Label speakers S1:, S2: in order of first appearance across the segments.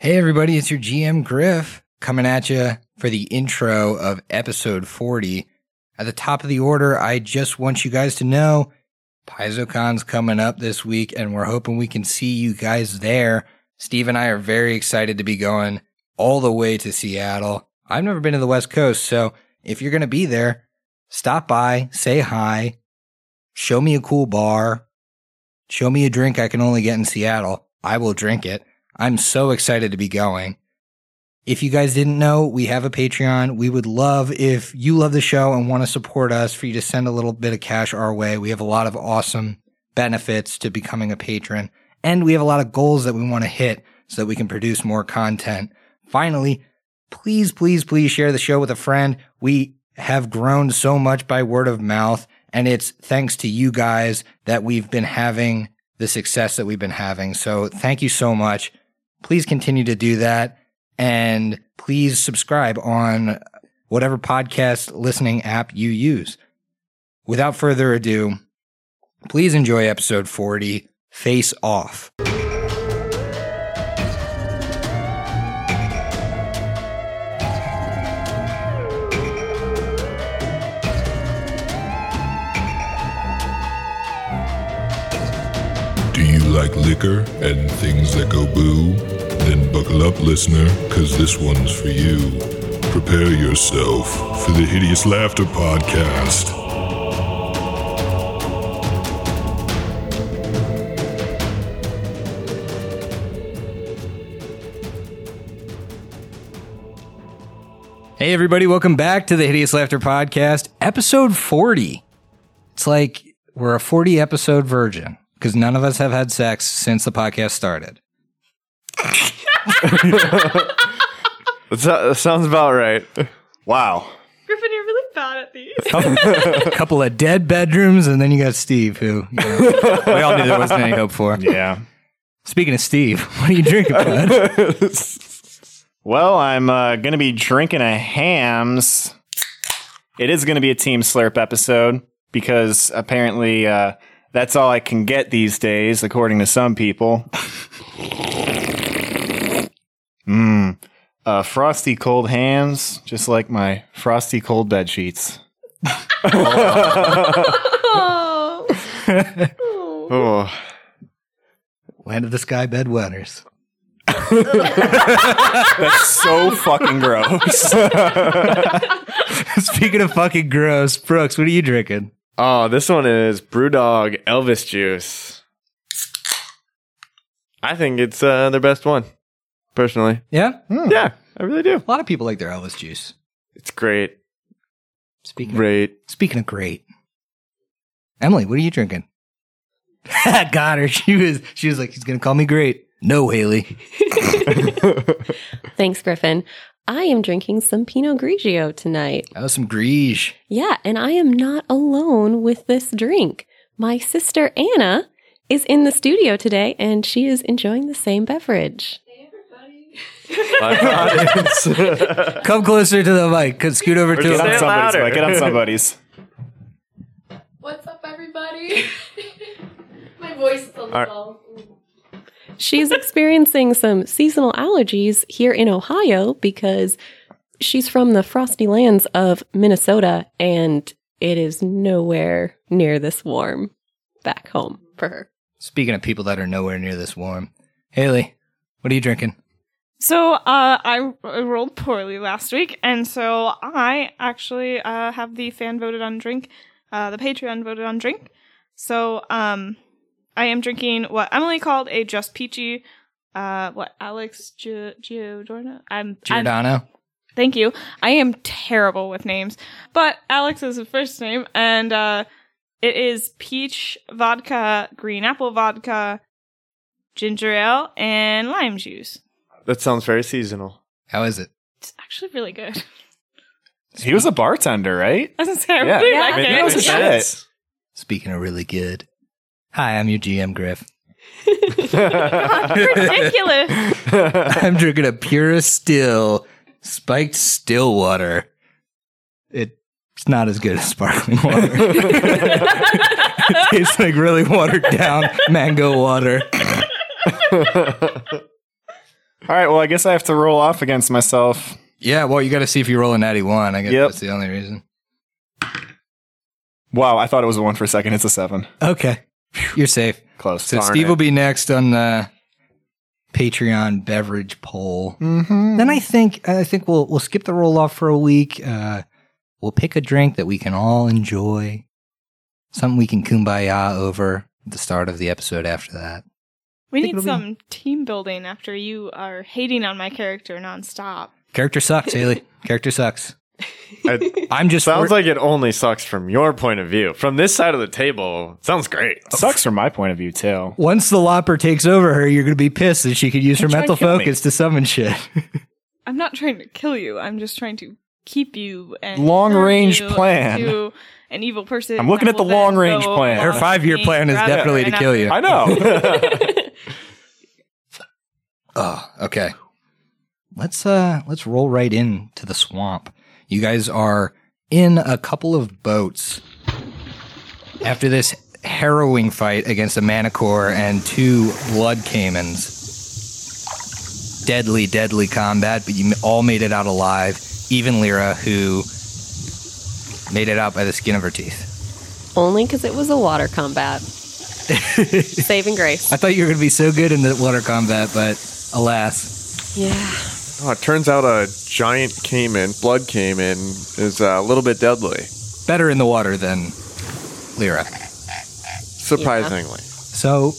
S1: Hey, everybody, it's your GM Griff coming at you for the intro of episode 40. At the top of the order, I just want you guys to know PaizoCon's coming up this week, and we're hoping we can see you guys there. Steve and I are very excited to be going all the way to Seattle. I've never been to the West Coast, so if you're going to be there, stop by, say hi, show me a cool bar, show me a drink I can only get in Seattle. I will drink it. I'm so excited to be going. If you guys didn't know, we have a Patreon. We would love if you love the show and want to support us for you to send a little bit of cash our way. We have a lot of awesome benefits to becoming a patron and we have a lot of goals that we want to hit so that we can produce more content. Finally, please, please, please share the show with a friend. We have grown so much by word of mouth and it's thanks to you guys that we've been having the success that we've been having. So thank you so much please continue to do that. And please subscribe on whatever podcast listening app you use. Without further ado, please enjoy episode 40 Face Off.
S2: Like liquor and things that go boo? Then buckle up, listener, because this one's for you. Prepare yourself for the Hideous Laughter Podcast.
S1: Hey, everybody, welcome back to the Hideous Laughter Podcast, episode 40. It's like we're a 40 episode virgin because none of us have had sex since the podcast started.
S3: That sounds about right.
S4: Wow.
S5: Griffin, you're really bad at these.
S1: a couple of dead bedrooms, and then you got Steve, who you know, we all knew there wasn't any hope for.
S4: Yeah.
S1: Speaking of Steve, what are you drinking, bud?
S4: Well, I'm uh, going to be drinking a Hamm's. It is going to be a Team Slurp episode because apparently uh, that's all I can get these days, according to some people. Mmm. Uh, frosty cold hands, just like my frosty cold bed sheets.
S5: oh.
S4: Oh,
S1: Land of the Sky Bed Wetters.
S4: that's so fucking gross.
S1: Speaking of fucking gross, Brooks, what are you drinking?
S3: Oh, this one is Brewdog Elvis Juice. I think it's uh, their best one, personally.
S1: Yeah,
S3: Yeah, I really do.
S1: a lot of people like their Elvis juice.
S3: It's great.
S1: Speaking of,
S3: Great.
S1: speaking of great, Emily, what are you drinking? Got her. She was she was like, he's gonna call me great. No, Haley.
S6: Thanks, Griffin. I am drinking some Pinot Grigio tonight.
S1: That was some Grige.
S6: Yeah, and I am not alone with this drink. My sister Anna is in the studio today and she is enjoying the same beverage.
S3: Live audience.
S1: Uh, come closer to the mic. Could scoot over to
S4: Get on
S1: the
S4: somebody's mic. Get on somebody's.
S5: What's up, everybody? My voice is a little.
S3: Alright.
S6: She's experiencing some seasonal allergies here in Ohio because she's from the frosty lands of Minnesota and it is nowhere near this warm back home for her.
S1: Speaking of people that are nowhere near this warm, Haley, what are you drinking?
S5: So, uh, I I rolled poorly last week, and so I actually uh, have the fan voted on drink, uh, the Patreon voted on drink. So, um, I am drinking what Emily called a just peachy, uh, what Alex Gi- Giordano. I'm, I'm
S1: Giordano.
S5: Thank you. I am terrible with names, but Alex is the first name, and uh, it is peach vodka, green apple vodka, ginger ale, and lime juice.
S3: that sounds very seasonal.
S1: How is it?
S5: It's actually really good.
S4: He was a bartender, right?
S5: I was gonna say, I
S4: Yeah.
S5: really
S6: Yeah.
S5: like
S4: I
S5: it.
S4: that was a
S5: Yeah.
S1: Speaking of really good. Hi, I'm your GM Griff.
S5: Ridiculous.
S1: I'm drinking a pure still spiked still water. It's not as good as sparkling water. it tastes like really watered down mango water.
S7: All right, well, I guess I have to roll off against myself.
S1: Yeah, well, you got to see if you roll a natty one. I guess
S7: Yep.
S1: that's the only reason.
S7: Wow, I thought it was a one for a second. It's a seven.
S1: Okay, you're safe.
S7: Close.
S1: So
S3: Darn
S1: Steve
S3: it.
S1: will be next on the Patreon beverage poll.
S7: Mm-hmm.
S1: Then I think I think we'll we'll skip the roll off for a week. Uh, we'll pick a drink that we can all enjoy, something we can kumbaya over at the start of the episode. After that,
S5: We need
S1: it'll be-
S5: some team building after you are hating on my character nonstop.
S1: character sucks, Haley. Character sucks.
S3: It
S1: I'm just
S3: sounds
S1: wor-
S3: like it only sucks from your point of view. From this side of the table, sounds great.
S7: Sucks from my point of view, too.
S1: once the lopper takes over her, you're gonna be pissed that she could use her
S7: Don't try
S1: mental
S7: and kill me.
S1: focus to summon shit.
S5: I'm not trying to kill you. I'm just trying to keep you and
S7: Long
S5: turn
S7: range
S5: you
S7: plan.
S5: into an evil person.
S7: I'm looking
S5: that
S7: at the
S5: will then
S7: long range
S5: go
S7: plan.
S1: Her
S5: along
S1: five-year
S5: me
S1: plan is
S5: rather
S1: definitely to
S5: than
S1: kill you.
S7: I know.
S1: Oh, okay. Let's uh let's roll right into the swamp. You guys are in a couple of boats after this harrowing fight against a manticore and two blood caimans. Deadly, deadly combat, but you all made it out alive. Even Leira, who made it out by the skin of her teeth.
S6: Only because it was a water combat. Saving grace.
S1: I thought you were going to be so good in the water combat, but alas.
S6: Yeah.
S3: Oh, it turns out a giant caiman, blood caiman, is uh, a little bit deadly.
S1: Better in the water than Leira.
S3: Surprisingly.
S1: So,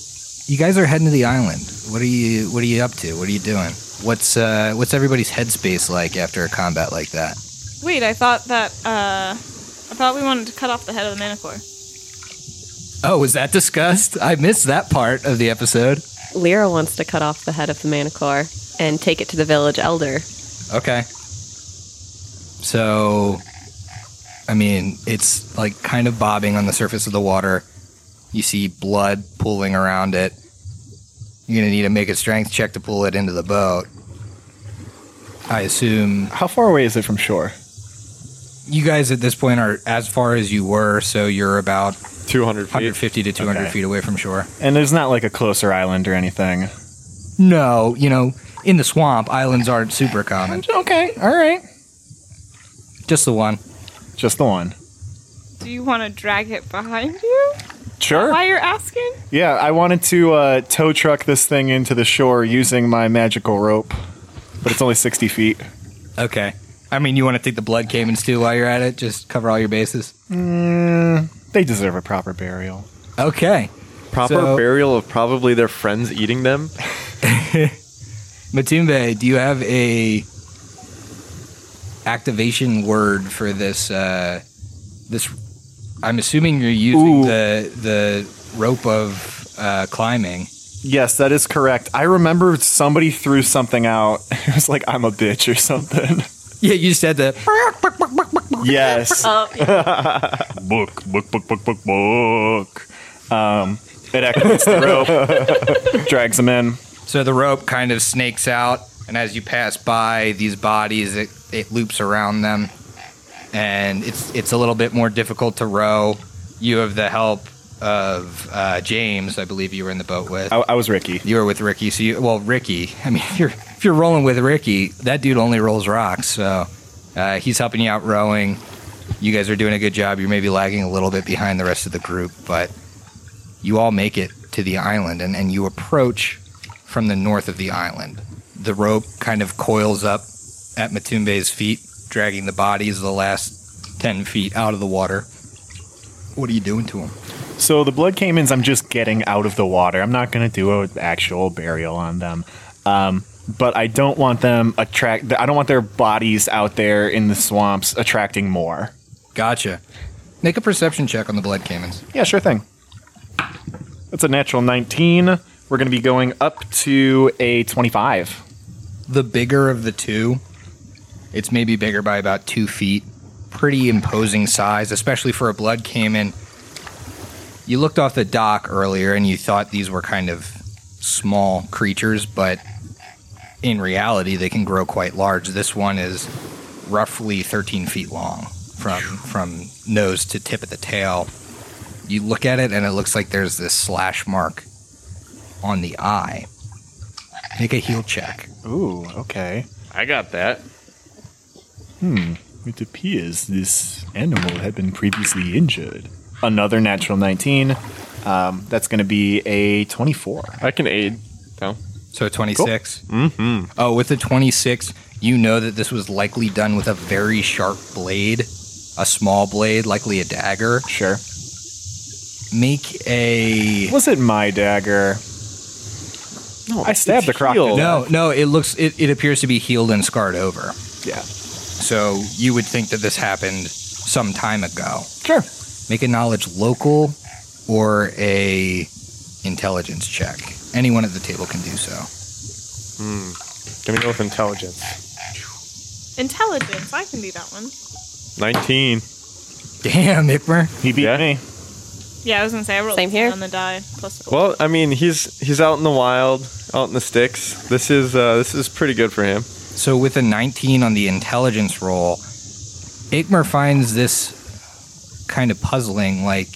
S1: you guys are heading to the island. What are you What are you up to? What are you doing? What's uh What's everybody's headspace like after a combat like that?
S5: Wait, I thought that uh I thought we wanted to cut off the head of the manticore.
S1: Oh, was that discussed? I missed that part of the episode.
S6: Leira wants to cut off the head of the manticore and take it to the village elder.
S1: Okay. So, I mean, it's like kind of bobbing on the surface of the water. You see blood pooling around it. You're gonna need to make a strength check to pull it into the boat. I assume
S7: How far away is it from shore?
S1: you guys at this point are as far as you were, so you're about
S3: 200 feet.
S1: 150 to 200
S7: Okay.
S1: feet away from shore.
S7: And there's not like a closer island or anything.
S1: No, you know, in the swamp, islands aren't super common.
S7: Okay, all right.
S1: Just the one.
S7: Just the one.
S5: Do you want to drag it behind you?
S7: Sure.
S5: Why you're asking?
S7: Yeah, I wanted to uh, tow truck this thing into the shore using my magical rope, but it's only 60 feet.
S1: Okay. I mean, you want to take the blood caimans too while you're at it? Just cover all your bases?
S7: They deserve a proper burial.
S1: Okay.
S3: Proper
S1: So-
S3: burial of probably their friends eating them.
S1: Motumbe, do you have a activation word for this uh this I'm assuming you're using
S7: Ooh.
S1: the the rope of uh climbing.
S7: Yes, that is correct. I remember somebody threw something out. It was like, I'm a bitch or something.
S1: Yeah, you said that.
S7: yes.
S6: Oh,
S7: book, book, book, book, book, book. Um, it activates the rope, drags them in.
S1: So the rope kind of snakes out, and as you pass by these bodies, it, it loops around them, and it's it's a little bit more difficult to row. You have the help of uh, James, I believe you were in the boat with.
S7: I, I was Ricky.
S1: You were with Ricky, so you well, Ricky. I mean, if you're if you're rolling with Ricky, that dude only rolls rocks, so uh, he's helping you out rowing. You guys are doing a good job. You're maybe lagging a little bit behind the rest of the group, but you all make it to the island, and, and you approach from the north of the island. The rope kind of coils up at Motumbe's feet, dragging the bodies of the last ten feet out of the water. What are you doing to them?
S7: So the blood caimans, I'm just getting out of the water. I'm not going to do an actual burial on them. Um, but I don't want them attract. I don't want their bodies out there in the swamps attracting more.
S1: Gotcha. Make a perception check on the blood caimans.
S7: Yeah, sure thing. That's a natural 19. We're going to be going up to a 25.
S1: the bigger of the two. It's maybe bigger by about two feet. Pretty imposing size, especially for a blood caiman. You looked off the dock earlier and you thought these were kind of small creatures, but in reality, they can grow quite large. This one is roughly 13 feet long from from nose to tip of the tail. You look at it and it looks like there's this slash mark on the eye. Make a heal check.
S4: Ooh, okay.
S3: I got that. Hmm.
S4: It appears this animal had been previously injured. Another natural 19. Um, that's going to be a 24.
S3: I can aid. No.
S1: So 26. Mm-hmm. Oh, with the 26, you know that this was likely done with a very sharp blade, a small blade, likely a dagger.
S4: Sure.
S1: Make a.
S4: Was it my dagger?
S3: No,
S4: I stabbed the croc to
S3: healed.
S4: death.
S1: No, no, it looks. It, it appears to be healed and scarred over.
S4: Yeah.
S1: So you would think that this happened some time ago.
S4: Sure.
S1: Make a knowledge local or a intelligence check. Anyone at the table can do so.
S3: Let me go with intelligence.
S5: Intelligence. I can do that one.
S3: 19.
S1: Damn, Ikmur.
S4: He beat
S3: Yeah.
S4: me.
S5: Yeah, I was gonna say I rolled
S6: Same here.
S5: on the die plus.
S3: Well, I mean, he's he's out in the wild, out in the sticks. This is uh, this is pretty good for him.
S1: So with a 19 on the intelligence roll, Ikmur finds this kind of puzzling. Like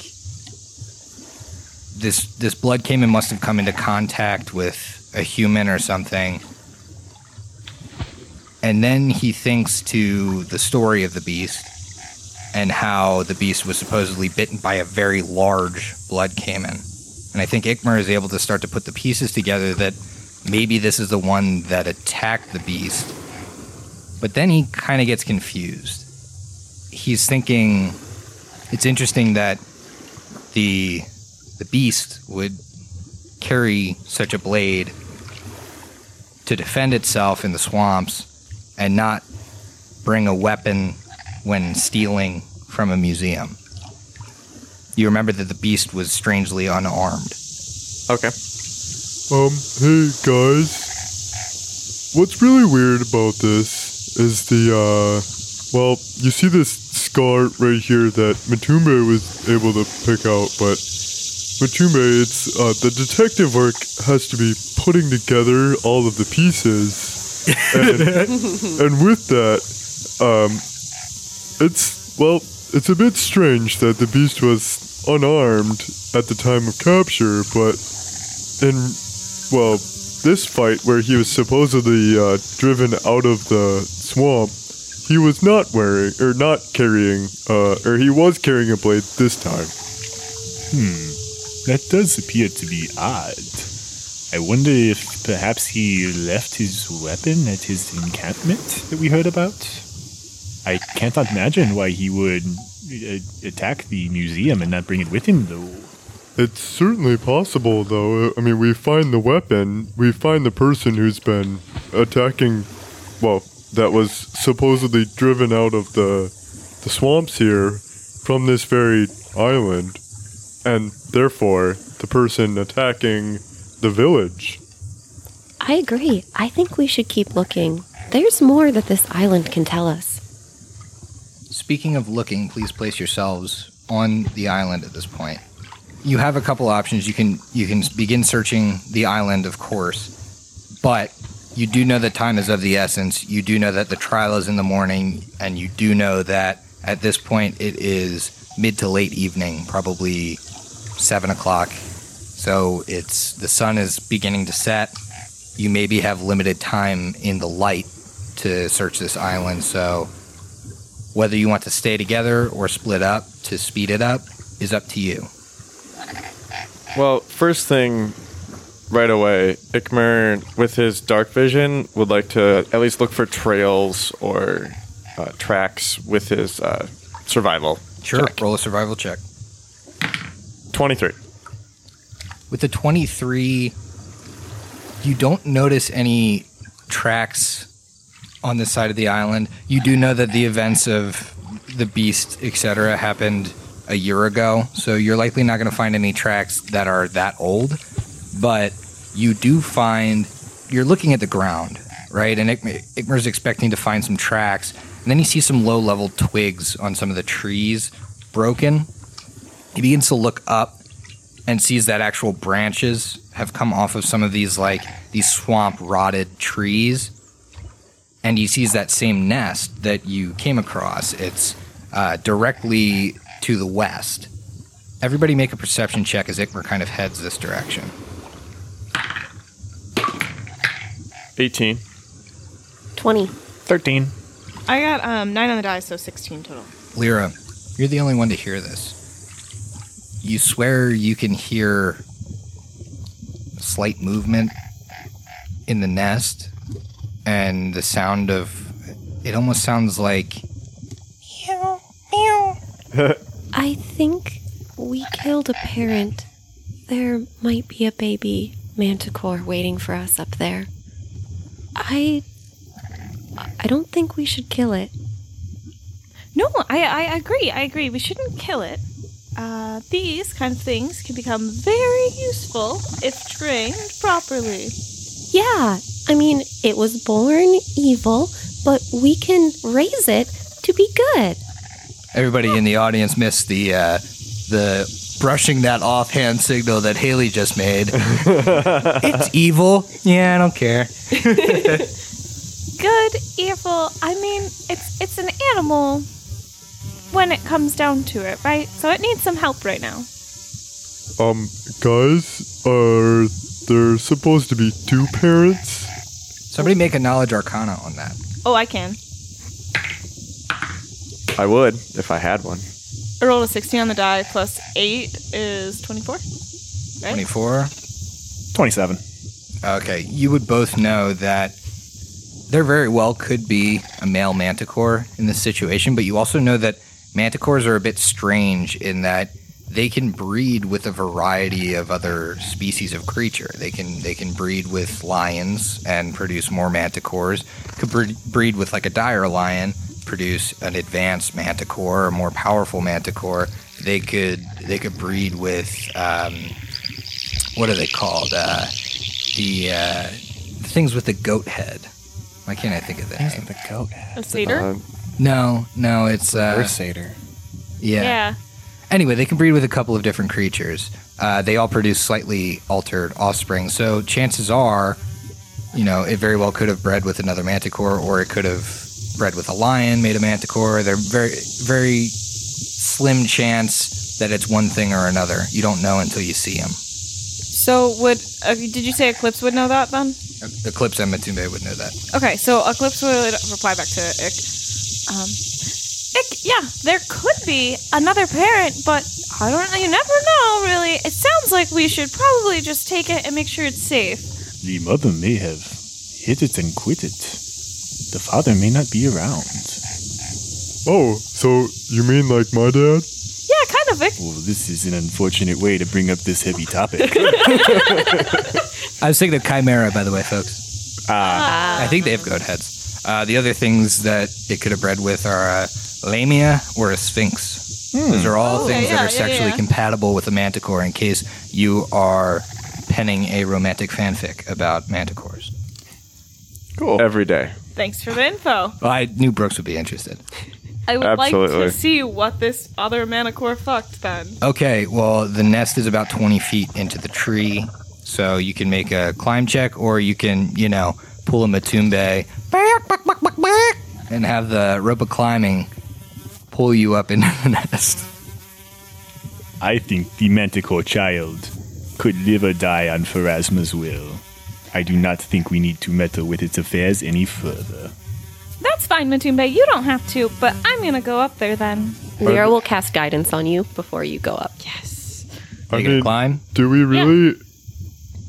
S1: this, this blood caiman must have come into contact with a human or something. And then he thinks to the story of the beast and how the beast was supposedly bitten by a very large blood caiman. And I think Ikmur is able to start to put the pieces together that maybe this is the one that attacked the beast. But then he kind of gets confused. He's thinking it's interesting that the the beast would carry such a blade to defend itself in the swamps and not bring a weapon when stealing from a museum. You remember that the beast was strangely unarmed.
S3: Okay.
S2: Um, hey guys. What's really weird about this is the, uh, well, you see this scar right here that Motumbe was able to pick out, but Motumbe, it's, uh, the detective work has to be putting together all of the pieces. And, and with that, um, it's, well, it's a bit strange that the beast was unarmed at the time of capture, but in well this fight where he was supposedly uh, driven out of the swamp he was not wearing or not carrying uh, or he was carrying a blade this time
S7: That does appear to be odd. I wonder if perhaps he left his weapon at his encampment that we heard about. I can't imagine why he would uh, attack the museum and not bring it with him, though.
S2: it's certainly possible though i mean we find the weapon we find the person who's been attacking well that was supposedly driven out of the the swamps here from this very island and therefore the person attacking the village
S6: I agree. I think we should keep looking. There's more that this island can tell us.
S1: Speaking of looking, please place yourselves on the island at this point. You have a couple options. You can you can begin searching the island, of course, but you do know that time is of the essence. You do know that the trial is in the morning, and you do know that at this point it is mid to late evening, probably seven o'clock. So it's the sun is beginning to set. You maybe have limited time in the light to search this island. So whether you want to stay together or split up to speed it up is up to you.
S3: Well, first thing right away, Ikmur, with his dark vision, would like to at least look for trails or uh, tracks with his uh, survival.
S1: Sure.
S3: check.
S1: Roll a survival check.
S3: 23.
S1: With the 23, you don't notice any tracks on the side of the island. You do know that the events of the beast, etc., happened a year ago, so you're likely not going to find any tracks that are that old. But you do find you're looking at the ground, right? And Ikmur, Ikmur's expecting to find some tracks, and then he sees some low-level twigs on some of the trees broken. He begins to look up and sees that actual branches have come off of some of these like these swamp rotted trees and he sees that same nest that you came across it's uh, directly to the west everybody make a perception check as Ikmur kind of heads this direction
S3: 18.
S6: 20.
S4: 13.
S5: I got um nine on the die, so sixteen total.
S1: Leira, you're the only one to hear this. You swear you can hear slight movement in the nest and the sound of it almost sounds like meow meow.
S6: I think we killed a parent. There might be a baby manticore waiting for us up there. I. I don't think we should kill it.
S5: No, I, I agree. I agree. We shouldn't kill it. Uh, these kind of things can become very useful if trained properly.
S6: Yeah, I mean, it was born evil, but we can raise it to be good.
S1: everybody in the audience missed the uh, the brushing that offhand signal that Haley just made. it's evil. Yeah, I don't care.
S5: Good, evil. I mean, it's it's an animal when it comes down to it, right? So it needs some help right now.
S2: Um, guys, are there supposed to be two parents?
S1: Somebody make a knowledge arcana on that.
S5: Oh, I can.
S3: I would if I had one.
S5: I rolled a 16 on the die plus 8 is 24. Right?
S1: 24.
S4: 27.
S1: Okay, you would both know that there very well could be a male manticore in this situation, but you also know that manticores are a bit strange in that they can breed with a variety of other species of creature. They can they can breed with lions and produce more manticores. Could breed, breed with like a dire lion, produce an advanced manticore, a more powerful manticore. They could they could breed with um, what are they called? Uh, the uh, the things with the goat head. Why can't I think of the name?
S4: the goat. Head.
S5: A satyr?
S3: Uh,
S1: No, no, it's uh,
S4: satyr.
S1: yeah.
S5: yeah.
S1: Anyway, they can breed with a couple of different creatures. Uh, they all produce slightly altered offspring, so chances are, you know, it very well could have bred with another manticore, or it could have bred with a lion, made a manticore. They're very, very slim chance that it's one thing or another. You don't know until you see them.
S5: So would uh, did you say Eclipse would know that then?
S1: Eclipse and Motumbe would know that.
S5: Okay, so Eclipse would reply back to Ick. Um, Ick, yeah, there could be another parent, but I don't. Know. You never know, really. It sounds like we should probably just take it and make sure it's safe.
S7: The mother may have hit it and quit it. The father may not be around.
S2: Oh, so you mean like my dad?
S5: Yeah, kind of. Ick.
S7: Well, this is an unfortunate way to bring up this heavy topic.
S1: I was thinking of Chimera, by the way, folks. I think they have goat heads. Uh, the other things that it could have bred with are a lamia or a sphinx. Those are all
S5: Oh,
S1: things
S5: yeah,
S1: that are
S5: yeah,
S1: sexually
S5: yeah.
S1: compatible with a manticore in case you are penning a romantic fanfic about manticores.
S3: cool. Every day.
S5: Thanks for the info.
S1: Well, I knew Brooks would be interested.
S5: I would like to see what this other manticore fucked then.
S1: Okay, well, the nest is about 20 feet into the tree, so you can make a climb check or you can, you know, pull a Motumbe and have the rope of climbing pull you up into the nest.
S7: I think the manticore child could live or die on Pharasma's will. I do not think we need to meddle with its affairs any further.
S5: That's fine, Motumbe. You don't have to, but I'm gonna go up there then.
S6: Leira will cast guidance on you before you go up.
S5: Yes.
S2: I
S1: You gonna
S2: mean,
S1: climb?
S2: do we really?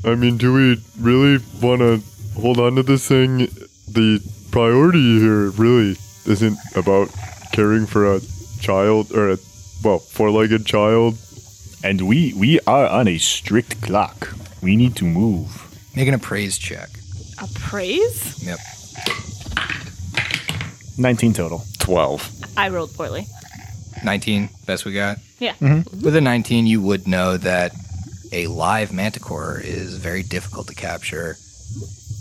S2: I mean, do we really want to hold on to this thing? The priority here really isn't about caring for a child or a well four-legged child.
S7: And we we are on a strict clock. We need to move.
S1: Make an appraise check.
S5: A praise?
S1: Yep.
S4: 19 total.
S3: 12.
S5: I rolled poorly.
S1: 19, best we got.
S5: Yeah. Mm-hmm.
S1: With a 19, you would know that a live manticore is very difficult to capture.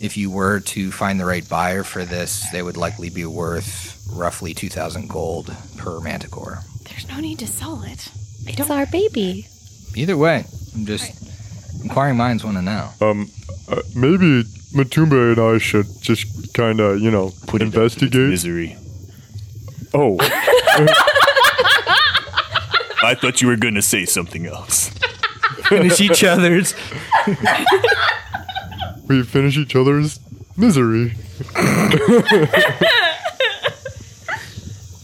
S1: If you were to find the right buyer for this, they would likely be worth roughly 2,000 gold per manticore.
S5: There's no need to sell it.
S6: It's our baby.
S1: Either way, I'm just inquiring minds want to know.
S2: Um, uh, maybe Motumbe and I should just kind of you know
S7: Put it up to its
S2: investigate.
S7: misery.
S2: Oh,
S7: I thought you were going to say something else.
S1: Finish each other's.
S2: we finish each other's. Misery.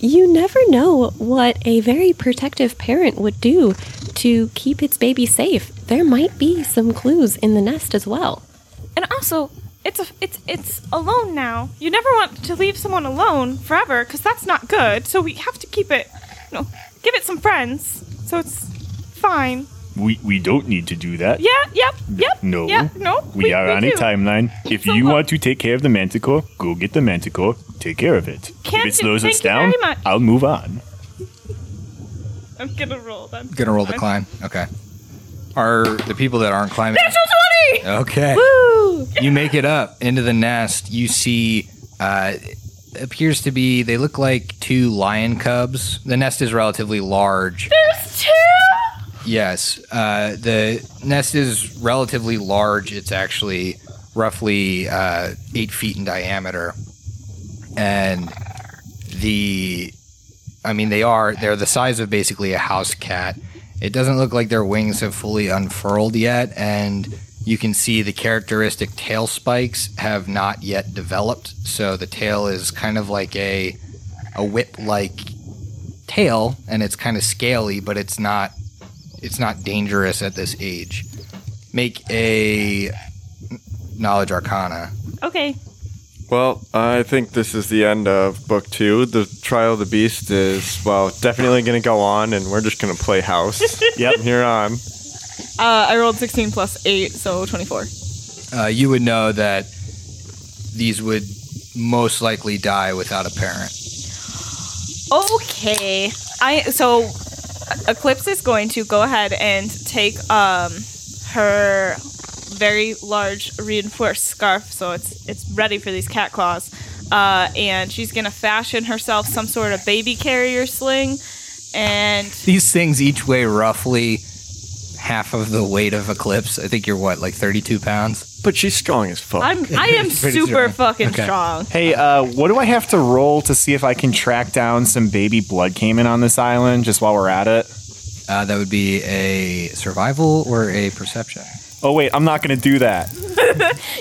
S6: You never know what a very protective parent would do to keep its baby safe. There might be some clues in the nest as well.
S5: And also, it's a it's it's alone now. You never want to leave someone alone forever because that's not good. So we have to keep it, you know, give it some friends so it's fine.
S7: We we don't need to do that.
S5: Yeah. Yep. Yep.
S7: No.
S5: Yeah. No.
S7: We, are on a timeline. If
S5: So
S7: you
S5: what-
S7: want to take care of the manticore, go get the manticore. Take care of it.
S5: Can't
S7: if it slows
S5: thank
S7: us down. I'll move on.
S5: I'm gonna roll then.
S1: Gonna roll the climb. Okay. Are the people that aren't climbing?
S5: Natural twenty.
S1: Okay.
S5: Woo!
S1: You make it up into the nest. You see, uh, appears to be. They look like two lion cubs. The nest is relatively large.
S5: There's two.
S1: Yes, uh, the nest is relatively large. It's actually roughly uh, eight feet in diameter, and the, I mean, they are they're the size of basically a house cat. It doesn't look like their wings have fully unfurled yet, and you can see the characteristic tail spikes have not yet developed. So the tail is kind of like a a whip-like tail, and it's kind of scaly, but it's not it's not dangerous at this age. Make a knowledge arcana.
S5: Okay.
S3: Well, I think this is the end of book two. The trial of the beast is well definitely going to go on, and we're just going to play house.
S4: Yep.
S3: From here on.
S5: Uh, I rolled 16 plus 8, so 24.
S1: Uh, you would know that these would most likely die without a parent.
S5: Okay. I so Eclipse is going to go ahead and take um her very large reinforced scarf, so it's it's ready for these cat claws. Uh, and she's gonna fashion herself some sort of baby carrier sling, and
S1: These things each weigh roughly half of the weight of Eclipse. I think you're what, like 32 pounds?
S3: But she's strong as fuck.
S5: I'm I am
S1: Pretty
S5: super
S1: strong.
S5: fucking
S1: Okay.
S5: strong.
S4: Hey, uh, what do I have to roll to see if I can track down some baby blood caiman on this island just while we're at it?
S1: Uh, that would be a survival or a perception.
S4: Oh, wait, I'm not going to do that.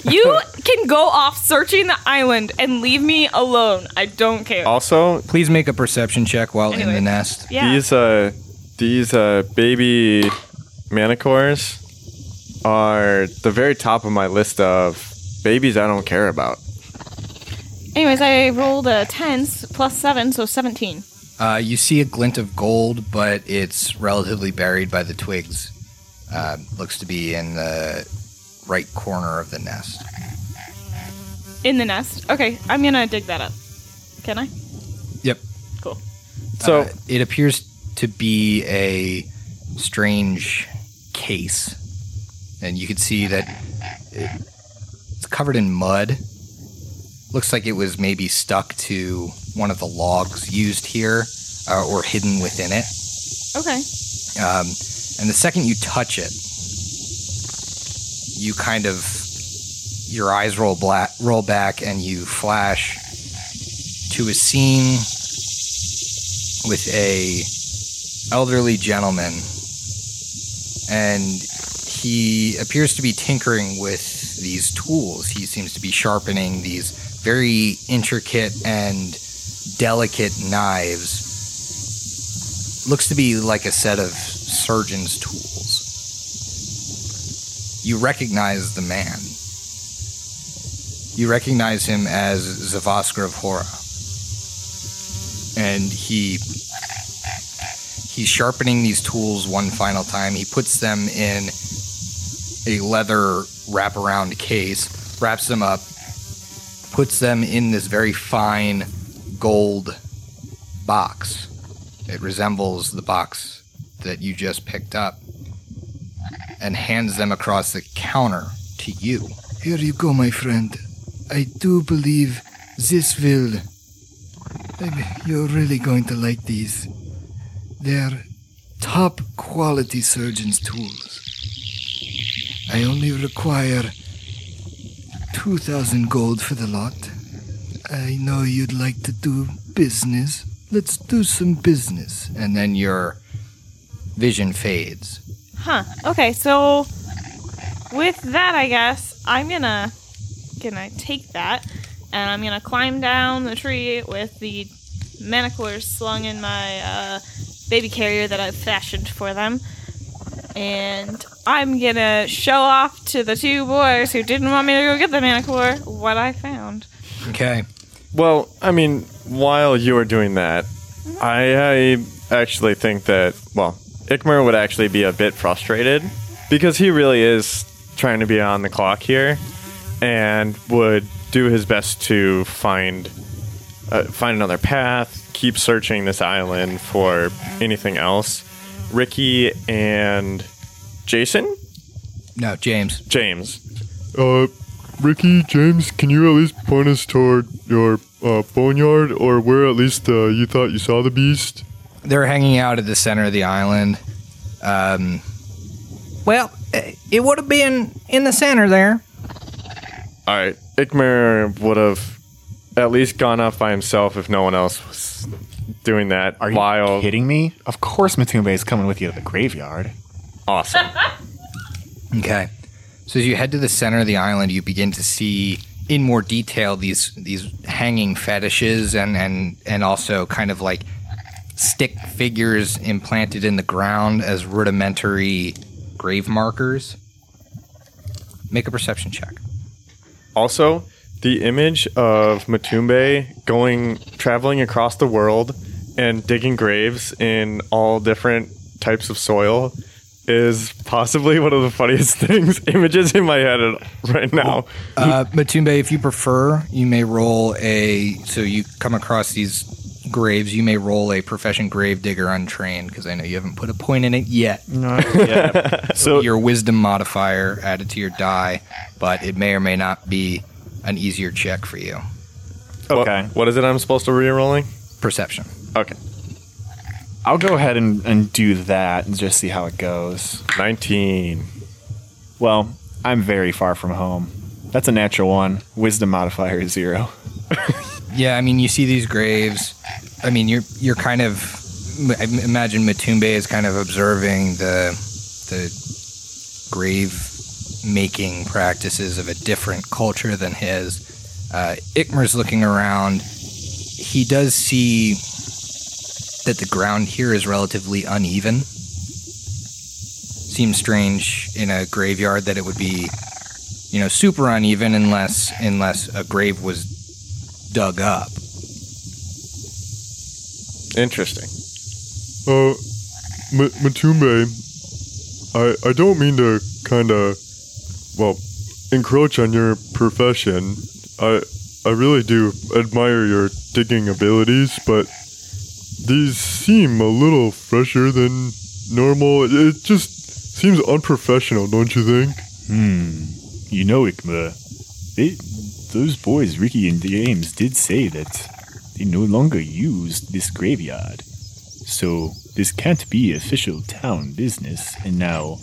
S5: You can go off searching the island and leave me alone. I don't care.
S3: also,
S1: Please make a perception check while in
S5: Anyway.
S1: the nest.
S5: yeah.
S3: these uh these uh baby manticores are the very top of my list of babies I don't care about.
S5: Anyways, I rolled a 10 plus 7, so 17.
S1: Uh, you see a glint of gold, but it's relatively buried by the twigs. Uh, looks to be in the right corner of the nest.
S5: In the nest. Okay, I'm gonna dig that up. Can I?
S1: Yep.
S5: Cool.
S3: So
S1: Uh, it appears to be a strange case, and you can see that it's covered in mud. Looks like it was maybe stuck to one of the logs used here, uh, or hidden within it.
S5: Okay.
S1: Um, and the second you touch it, you kind of your eyes roll black, roll back, and you flash to a scene with a elderly gentleman, and he appears to be tinkering with these tools. He seems to be sharpening these very intricate and delicate knives looks to be like a set of surgeon's tools. You recognize the man. You recognize him as Zavaskar of Hora. And he he's sharpening these tools one final time. He puts them in a leather wraparound case, wraps them up, puts them in this very fine gold box. It resembles the box that you just picked up and hands them across the counter to you. Here you go, my friend. I do believe this will. You're really going to like these. They're top quality surgeon's tools. I only require 2,000 gold for the lot. I know you'd like to do business. Let's do some business. And then your vision fades.
S5: Huh. Okay, so with that, I guess I'm gonna gonna take that and I'm gonna climb down the tree with the manacles slung in my uh, baby carrier that I've fashioned for them. And I'm gonna show off to the two boys who didn't want me to go get the manticore what I found.
S1: Okay.
S3: Well, I mean, while you are doing that, I, I actually think that, well, Ikmur would actually be a bit frustrated because he really is trying to be on the clock here and would do his best to find uh, find another path, keep searching this island for anything else. Ricky and Jason?
S1: No, James.
S3: James.
S2: Uh, Ricky, James, can you at least point us toward your uh, boneyard or where at least uh, you thought you saw the beast?
S1: They're hanging out at the center of the island. Um, well, it would have been in the center there.
S3: All right. Ikmur would have at least gone off by himself if no one else was doing that.
S4: Are you
S3: while
S4: kidding me? Of course Motumbe is coming with you to the graveyard.
S3: awesome.
S1: Okay. So as you head to the center of the island, you begin to see in more detail these these hanging fetishes and and and also kind of like stick figures implanted in the ground as rudimentary grave markers. Make a perception check.
S3: Also, the image of Motumbe going traveling across the world and digging graves in all different types of soil is possibly one of the funniest things images in my head right now.
S1: Uh, Motumbe, if you prefer, you may roll a. So you come across these graves, you may roll a profession grave digger untrained because I know you haven't put a point in it yet.
S4: yeah. So
S1: your wisdom modifier added to your die, but it may or may not be an easier check for you.
S3: What-
S4: okay,
S3: what is it I'm supposed to be rolling?
S1: Perception.
S3: Okay.
S4: I'll go ahead and, and do that and just see how it goes.
S3: 19.
S4: Well, I'm very far from home. That's a natural one. Wisdom modifier is zero.
S1: Yeah, I mean, you see these graves. I mean, you're you're kind of. I imagine Motumbe is kind of observing the the grave making practices of a different culture than his. Uh, Ikmur's looking around. He does see that the ground here is relatively uneven. Seems strange in a graveyard that it would be, you know, super uneven unless unless a grave was dug up.
S3: Interesting.
S2: Uh, M- Motumbe, I I don't mean to kind of, well, encroach on your profession. I I really do admire your digging abilities, but these seem a little fresher than normal. It, just seems unprofessional, don't you think?
S7: Hmm. You know, Ikmur, they, those boys, Ricky and James, did say that they no longer used this graveyard. So this can't be official town business. And now,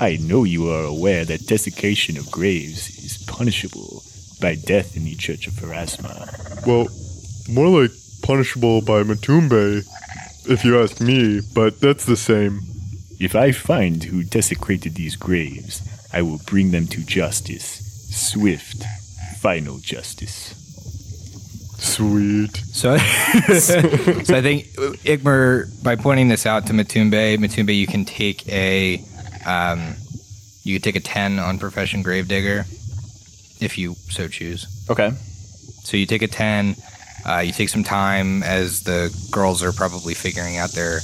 S7: I know you are aware that desecration of graves is punishable by death in the Church of Pharasma.
S2: Well, more like punishable by Motumbe, if you ask me. But that's the same.
S7: If I find who desecrated these graves, I will bring them to justice. Swift, final justice.
S2: Sweet.
S1: So, so I think Ikmur, by pointing this out to Motumbe, Motumbe, you can take a, um, you could take a ten on profession gravedigger, if you so choose.
S4: Okay.
S1: So you take a ten. Uh, you take some time as the girls are probably figuring out their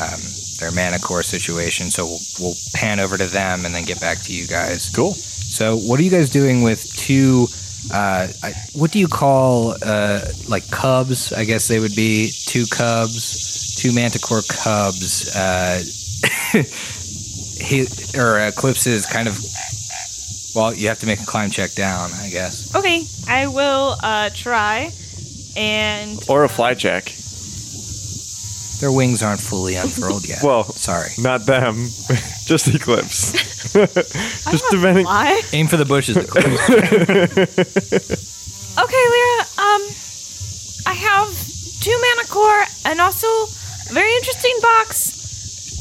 S1: um, their manticore situation. So we'll, we'll pan over to them and then get back to you guys.
S4: Cool.
S1: So what are you guys doing with two? Uh, I, what do you call uh, like cubs? I guess they would be two cubs, two manticore cubs. Uh, he or Eclipse is kind of. Well, you have to make a climb check down, I guess.
S5: Okay, I will uh, try. And
S3: Or a fly jack.
S1: Their wings aren't fully unfurled yet.
S3: Well,
S1: sorry.
S3: Not them. Just Eclipse. Just depending.
S5: why?
S1: Aim for the bushes. Eclipse.
S5: Okay, Leira. Um, I have two manticore and also a very interesting box.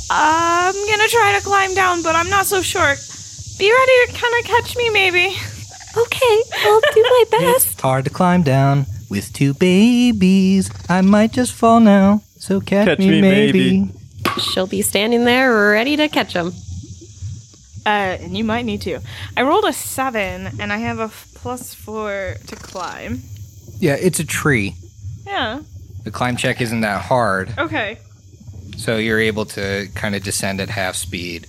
S5: I'm gonna try to climb down, but I'm not so sure. Be ready to kind of catch me, maybe.
S6: Okay, I'll do my best.
S1: It's hard to climb down with two babies. I might just fall now, so catch,
S3: Catch
S1: me,
S3: me,
S1: maybe.
S3: maybe.
S6: She'll be standing there ready to catch him.
S5: Uh, and you might need to. I rolled a seven, and I have a f- plus four to climb.
S1: Yeah, it's a tree.
S5: Yeah.
S1: The climb check isn't that hard,
S5: Okay.
S1: So you're able to kind of descend at half speed,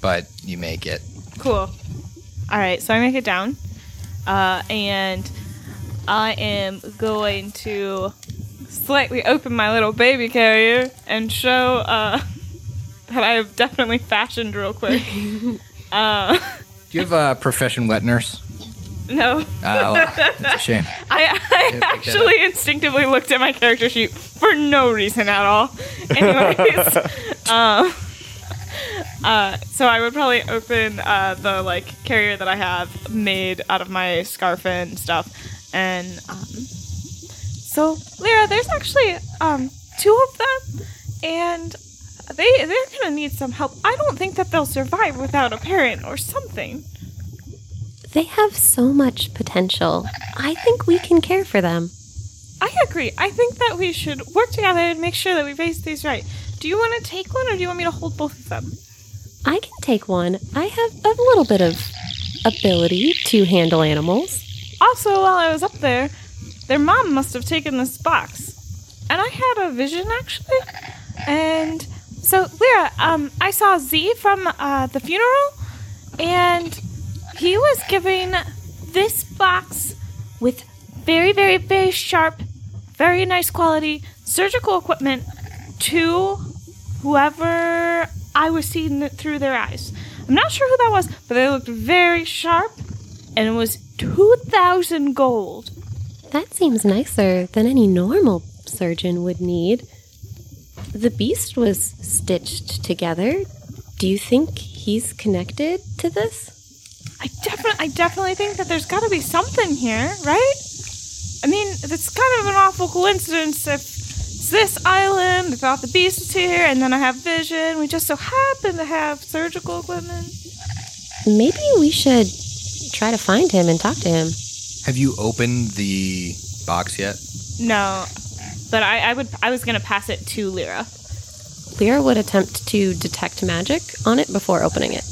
S1: but you make it.
S5: Cool. All right, so I make it down, uh, and I am going to slightly open my little baby carrier and show uh, that I have definitely fashioned real quick. uh,
S1: Do you have a profession wet nurse?
S5: No,
S1: Oh, that's a shame.
S5: I, I actually instinctively looked at my character sheet for no reason at all. Anyways, um, uh, so I would probably open uh, the like carrier that I have made out of my scarf and stuff, and um, so Leira, there's actually um, two of them, and they they're gonna need some help. I don't think that they'll survive without a parent or something.
S6: They have so much potential. I think we can care for them.
S5: I agree. I think that we should work together and make sure that we raise these right. Do you want to take one or do you want me to hold both of them?
S6: I can take one. I have a little bit of ability to handle animals.
S5: Also, while I was up there, their mom must have taken this box. And I had a vision actually. And so, Leira, um, I saw Z from uh, the funeral, and he was giving this box with very, very, very sharp, very nice quality surgical equipment to whoever I was seeing through their eyes. I'm not sure who that was, but they looked very sharp, and it was 2,000 gold.
S6: That seems nicer than any normal surgeon would need. The beast was stitched together. Do you think he's connected to this?
S5: I definitely, I definitely think that there's got to be something here, right? I mean, it's kind of an awful coincidence if it's this island, we thought the beast was here, and then I have vision. We just so happen to have surgical equipment.
S6: Maybe we should try to find him and talk to him.
S1: Have you opened the box yet?
S5: No, but I, I would, I was gonna pass it to Leira.
S6: Leira would attempt to detect magic on it before opening it.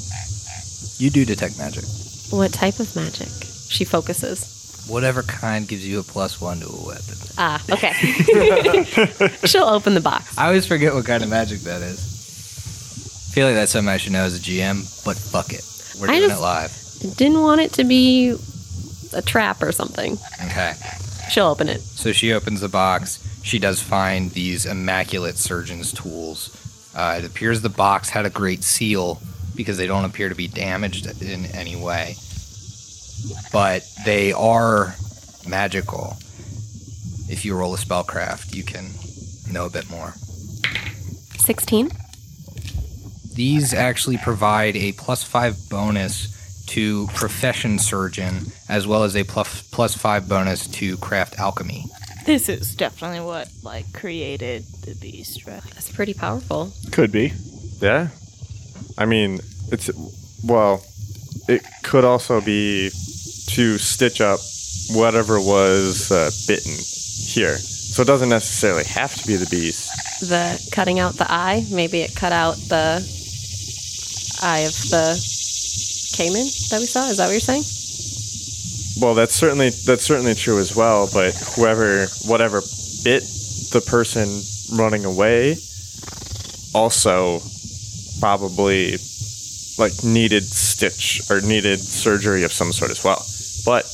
S1: You do detect magic.
S6: What type of magic? She focuses.
S1: Whatever kind gives you a plus one to a weapon.
S6: Ah, okay. She'll open the box.
S1: I always forget what kind of magic that is. I feel like that's something I should know as a GM, but fuck it. We're
S6: I
S1: doing
S6: just-
S1: it live.
S6: Didn't want it to be a trap or something.
S1: Okay.
S6: She'll open it.
S1: So she opens the box. She does find these immaculate surgeon's tools. Uh, it appears the box had a great seal because they don't appear to be damaged in any way. But they are magical. If you roll a spellcraft, you can know a bit more.
S6: 16.
S1: These actually provide a plus five bonus to profession surgeon, as well as a plus plus five bonus to craft alchemy.
S5: This is definitely what like created the beast, right?
S6: That's pretty powerful.
S3: Could be. Yeah. I mean, it's well, it could also be to stitch up whatever was uh, bitten here. So it doesn't necessarily have to be the beast.
S6: The cutting out the eye, maybe it cut out the eye of the caiman that we saw. Is that what you're saying?
S3: Well, that's certainly that's certainly true as well. But whoever, whatever bit the person running away, also probably like needed stitch or needed surgery of some sort as well. But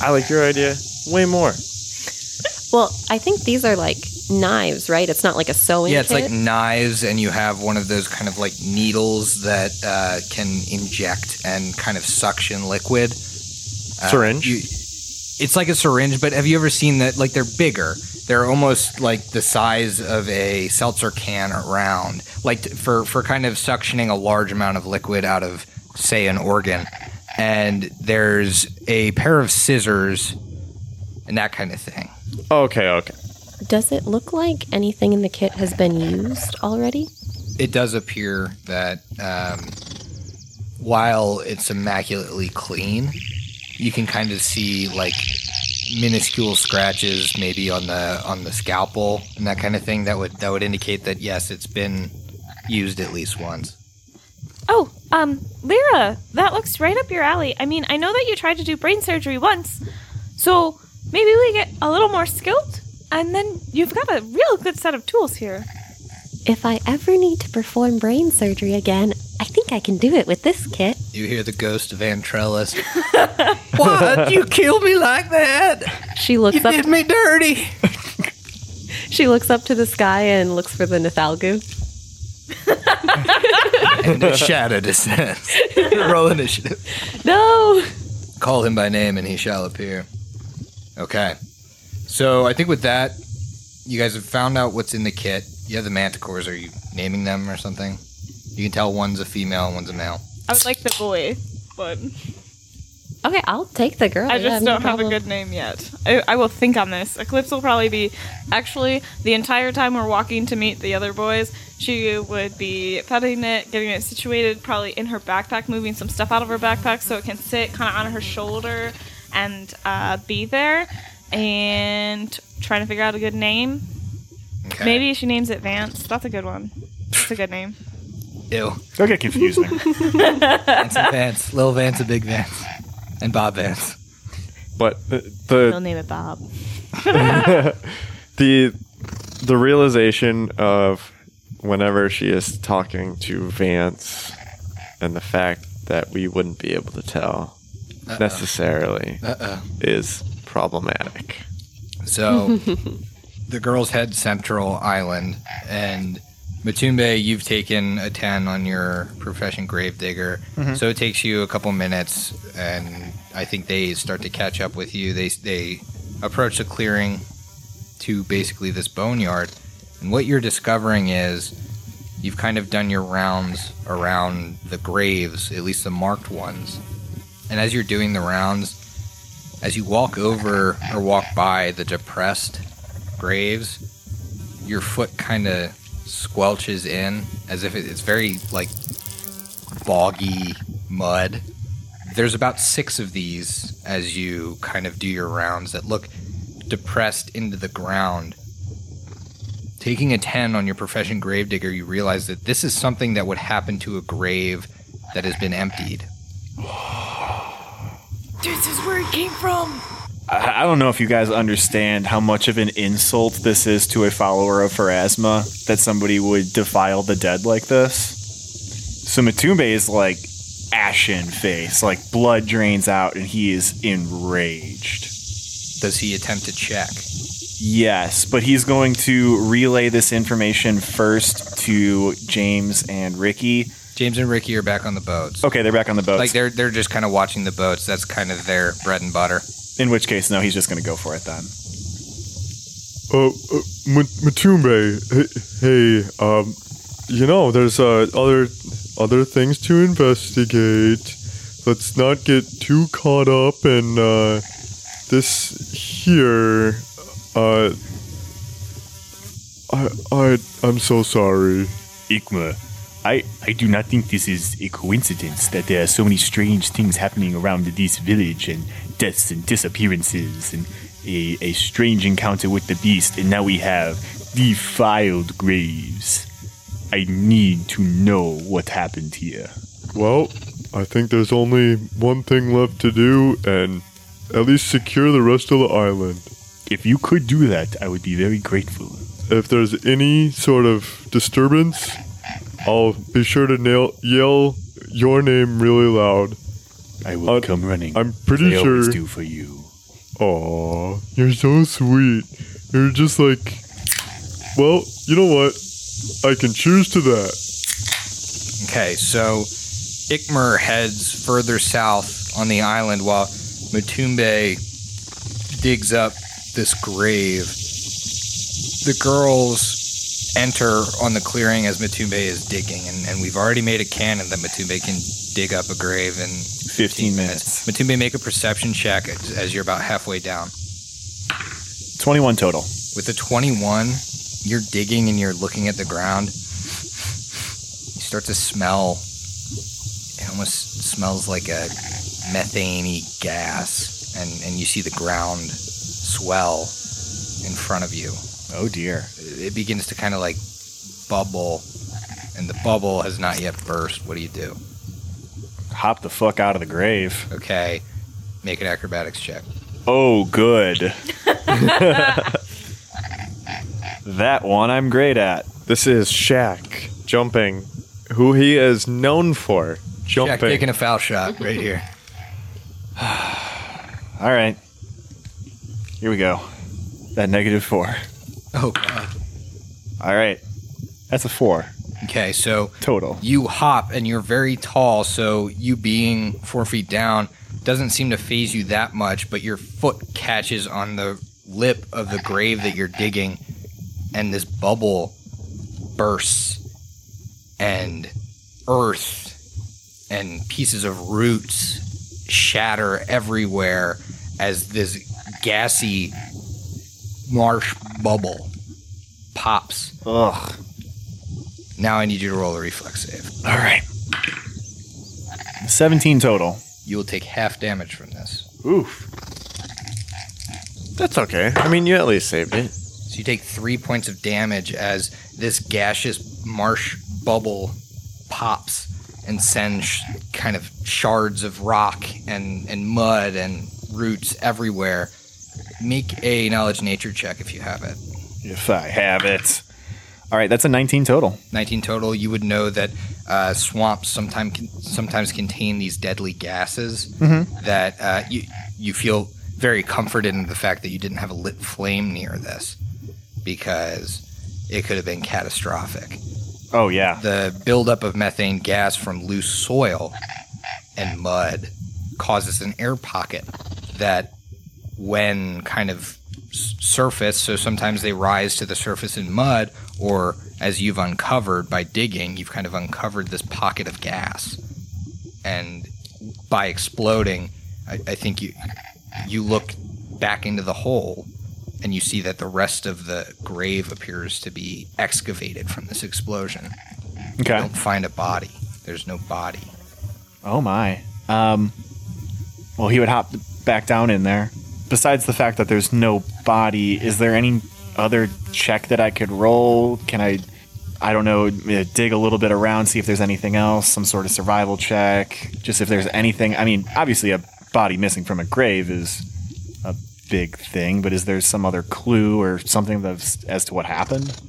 S3: I like your idea way more.
S6: Well, I think these are like knives, right? It's not like a sewing
S1: Yeah, it's
S6: kit.
S1: like knives, and you have one of those kind of like needles that uh, can inject and kind of suction liquid. Uh,
S3: Syringe?
S1: you- it's like a syringe, but have you ever seen that? Like they're bigger. They're almost like the size of a seltzer can around, like t- for for kind of suctioning a large amount of liquid out of, say, an organ. And there's a pair of scissors, and that kind of thing.
S3: Okay, okay.
S6: Does it look like anything in the kit has been used already?
S1: it does appear that um, while it's immaculately clean, you can kind of see like minuscule scratches maybe on the on the scalpel and that kind of thing that would that would indicate that yes it's been used at least once
S5: Oh, um, Leira, that looks right up your alley. I mean, I know that you tried to do brain surgery once, so maybe we get a little more skilled, and then you've got a real good set of tools here.
S6: If I ever need to perform brain surgery again, I think I can do it with this kit.
S1: you hear the ghost of Antrellis why'd you kill me like that
S6: She looks
S1: you
S6: up
S1: did me dirty
S6: she looks up to the sky and looks for the Nathalgu.
S1: and a shadow descends roll initiative
S6: No.
S1: call him by name and he shall appear. Okay. So I think with that, you guys have found out what's in the kit. You have the manticores. Are you naming them or something? You can tell one's a female and one's a male.
S5: I would like the boy, but
S6: Okay, I'll take the girl.
S5: I
S6: yeah,
S5: just
S6: no
S5: don't have a good name yet. I, I will think on this. Eclipse will probably be. Actually, the entire time we're walking to meet the other boys, she would be petting it, getting it situated, probably in her backpack, moving some stuff out of her backpack so it can sit kind of on her shoulder and uh, be there, and trying to figure out a good name.
S1: Okay.
S5: Maybe she names it Vance. That's a good one. That's a good name.
S1: Ew.
S4: Don't get confusing.
S1: Vance and Vance. Lil Vance and Big Vance. And Bob Vance.
S3: But the
S5: We'll
S3: the
S5: name it Bob.
S3: the, the realization of whenever she is talking to Vance and the fact that we wouldn't be able to tell necessarily
S1: Uh-oh.
S3: is problematic.
S1: So the girls head Central Island, and Motumbe, you've taken a 10 on your profession gravedigger. Mm-hmm. So it takes you a couple minutes, and I think they start to catch up with you. They, they approach the clearing to basically this boneyard, and what you're discovering is you've kind of done your rounds around the graves, at least the marked ones. And as you're doing the rounds, as you walk over or walk by the depressed graves, your foot kind of squelches in as if it's very like boggy mud. There's about six of these as you kind of do your rounds that look depressed into the ground. Taking a 10 on your profession gravedigger, you realize that this is something that would happen to a grave that has been emptied.
S5: This is where it came from.
S4: I, I don't know if you guys understand how much of an insult this is to a follower of Pharasma that somebody would defile the dead like this. So Motumbe is like ashen face, like blood drains out, and he is enraged.
S1: Does he attempt to check?
S4: Yes, but he's going to relay this information first to James and Ricky.
S1: James and Ricky are back on the boats.
S4: Okay, they're back on the boats.
S1: Like they're they're just kind of watching the boats. That's kind of their bread and butter.
S4: In which case, no, he's just going to go for it then.
S2: Uh, uh M- Motumbe, hey, hey, um, you know, there's uh, other other things to investigate. Let's not get too caught up in uh, this here. Uh, I I I'm so sorry.
S7: Ikmur, I, I do not think this is a coincidence that there are so many strange things happening around this village and deaths and disappearances and a, a strange encounter with the beast, and now we have defiled graves. I need to know what happened here.
S2: Well, I think there's only one thing left to do, and at least secure the rest of the island.
S7: If you could do that, I would be very grateful.
S2: if there's any sort of disturbance, I'll be sure to nail, yell your name really loud.
S7: I will
S2: Uh,
S7: come running.
S2: I'm pretty
S7: as I always
S2: sure-
S7: do for you.
S2: Aw, you're so sweet. You're just like, well, you know what? I can choose to that.
S1: Okay, so Ikmur heads further south on the island while Motumbe digs up this grave. The girls enter on the clearing as Motumbe is digging, and, and we've already made a canon that Motumbe can dig up a grave in
S4: 15 minutes.
S1: Motumbe, make a perception check as you're about halfway down.
S4: 21 total.
S1: With a 21, you're digging and you're looking at the ground. You start to smell. It almost smells like a methane gas, and, and you see the ground swell in front of you.
S7: Oh dear.
S1: It begins to kind of like bubble, and the bubble has not yet burst. What do you do?
S7: Hop the fuck out of the grave.
S1: Okay, make an acrobatics check.
S7: Oh, good. that one I'm great at.
S3: This is Shaq jumping, who he is known for
S1: Jack
S3: jumping.
S1: taking a foul shot right here.
S7: All right. Here we go. That negative four.
S1: Oh god.
S7: All right. That's a four
S1: Okay, so
S7: total.
S1: you hop and you're very tall, so you being four feet down doesn't seem to phase you that much, but your foot catches on the lip of the grave that you're digging, and this bubble bursts, and earth and pieces of roots shatter everywhere as this gassy marsh bubble pops.
S7: Ugh.
S1: Now I need you to roll a reflex save.
S7: All right. 17 total.
S1: You will take half damage from this.
S7: Oof.
S3: That's okay. I mean, you at least saved it.
S1: So you take three points of damage as this gaseous marsh bubble pops and sends sh- kind of shards of rock and, and mud and roots everywhere. Make a knowledge nature check if you have it.
S7: If I have it. All right, that's a 19 total.
S1: 19 total, you would know that uh, swamps sometimes sometimes contain these deadly gases that uh, you you feel very comforted in the fact that you didn't have a lit flame near this because it could have been catastrophic.
S7: Oh, yeah.
S1: The buildup of methane gas from loose soil and mud causes an air pocket that, when kind of surface, so sometimes they rise to the surface in mud, or as you've uncovered by digging, you've kind of uncovered this pocket of gas. And by exploding, I, I think you you look back into the hole and you see that the rest of the grave appears to be excavated from this explosion. You
S7: Okay.
S1: don't find a body. There's no body.
S7: Oh, my. Um, well, he would hop back down in there. Besides the fact that there's no body, is there any other check that I could roll? Can I, I don't know, uh, dig a little bit around, see if there's anything else, some sort of survival check? Just if there's anything. I mean, obviously, a body missing from a grave is a big thing, but is there some other clue or something that's, as to what happened?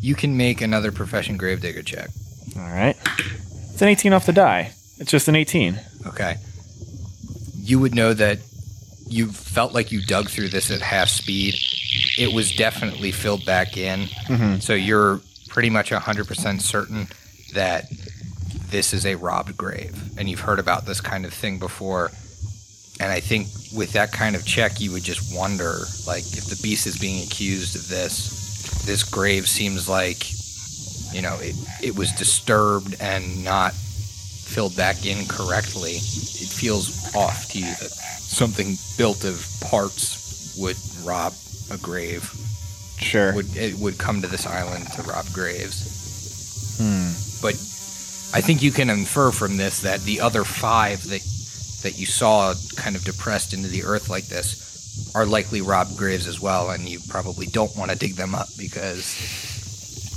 S1: You can make another profession gravedigger check.
S7: All right. It's an 18 off the die. It's just an 18.
S1: Okay. You would know that you felt like you dug through this at half speed. It was definitely filled back in. Mm-hmm. So you're pretty much 100% certain that this is a robbed grave. And you've heard about this kind of thing before. And I think with that kind of check, you would just wonder, like, if the beast is being accused of this, this grave seems like, you know, it, it was disturbed and not filled back in correctly. It feels off to you that something built of parts would rob a grave.
S7: Sure.
S1: Would it would come to this island to rob graves.
S7: Hmm.
S1: But I think you can infer from this that the other five that that you saw kind of depressed into the earth like this are likely robbed graves as well, and you probably don't want to dig them up because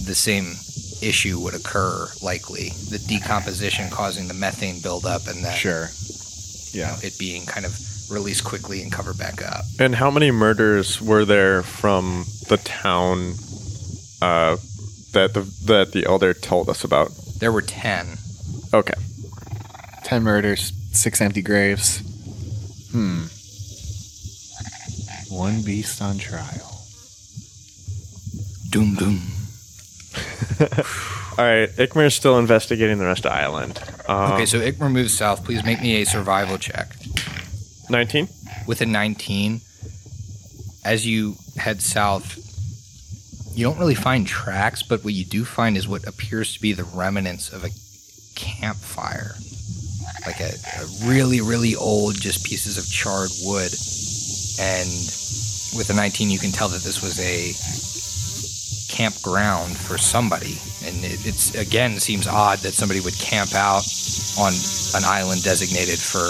S1: the same issue would occur likely. The decomposition causing the methane buildup and that
S7: Sure.
S1: you know,
S7: Yeah.
S1: it being kind of released quickly and covered back up.
S3: And how many murders were there from the town uh, that the that the elder told us about?
S1: There were 10.
S3: Okay.
S7: 10 murders, six empty graves. Hmm. One beast on trial.
S1: Doom, doom.
S3: All right. Ikmur is still investigating the rest of the island. Um,
S1: Okay, so Ikmur moves south. Please make me a survival check.
S3: 19.
S1: With a 19, as you head south, you don't really find tracks, but what you do find is what appears to be the remnants of a campfire. Like a, a really, really old, just pieces of charred wood. And with a 19, you can tell that this was a campground for somebody. And it, it's, again, seems odd that somebody would camp out on an island designated for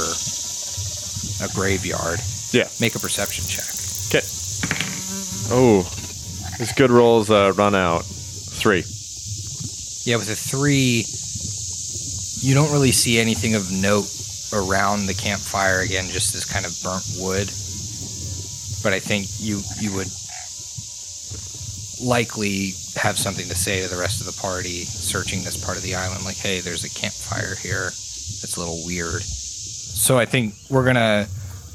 S1: a graveyard.
S3: Yeah.
S1: Make a perception check.
S3: Okay. Oh, his good rolls uh, run out. Three.
S1: Yeah, with a three, you don't really see anything of note around the campfire. Again, just this kind of burnt wood. But I think you you would likely have something to say to the rest of the party searching this part of the island. Like, hey, there's a campfire here. That's a little weird. So I think we're gonna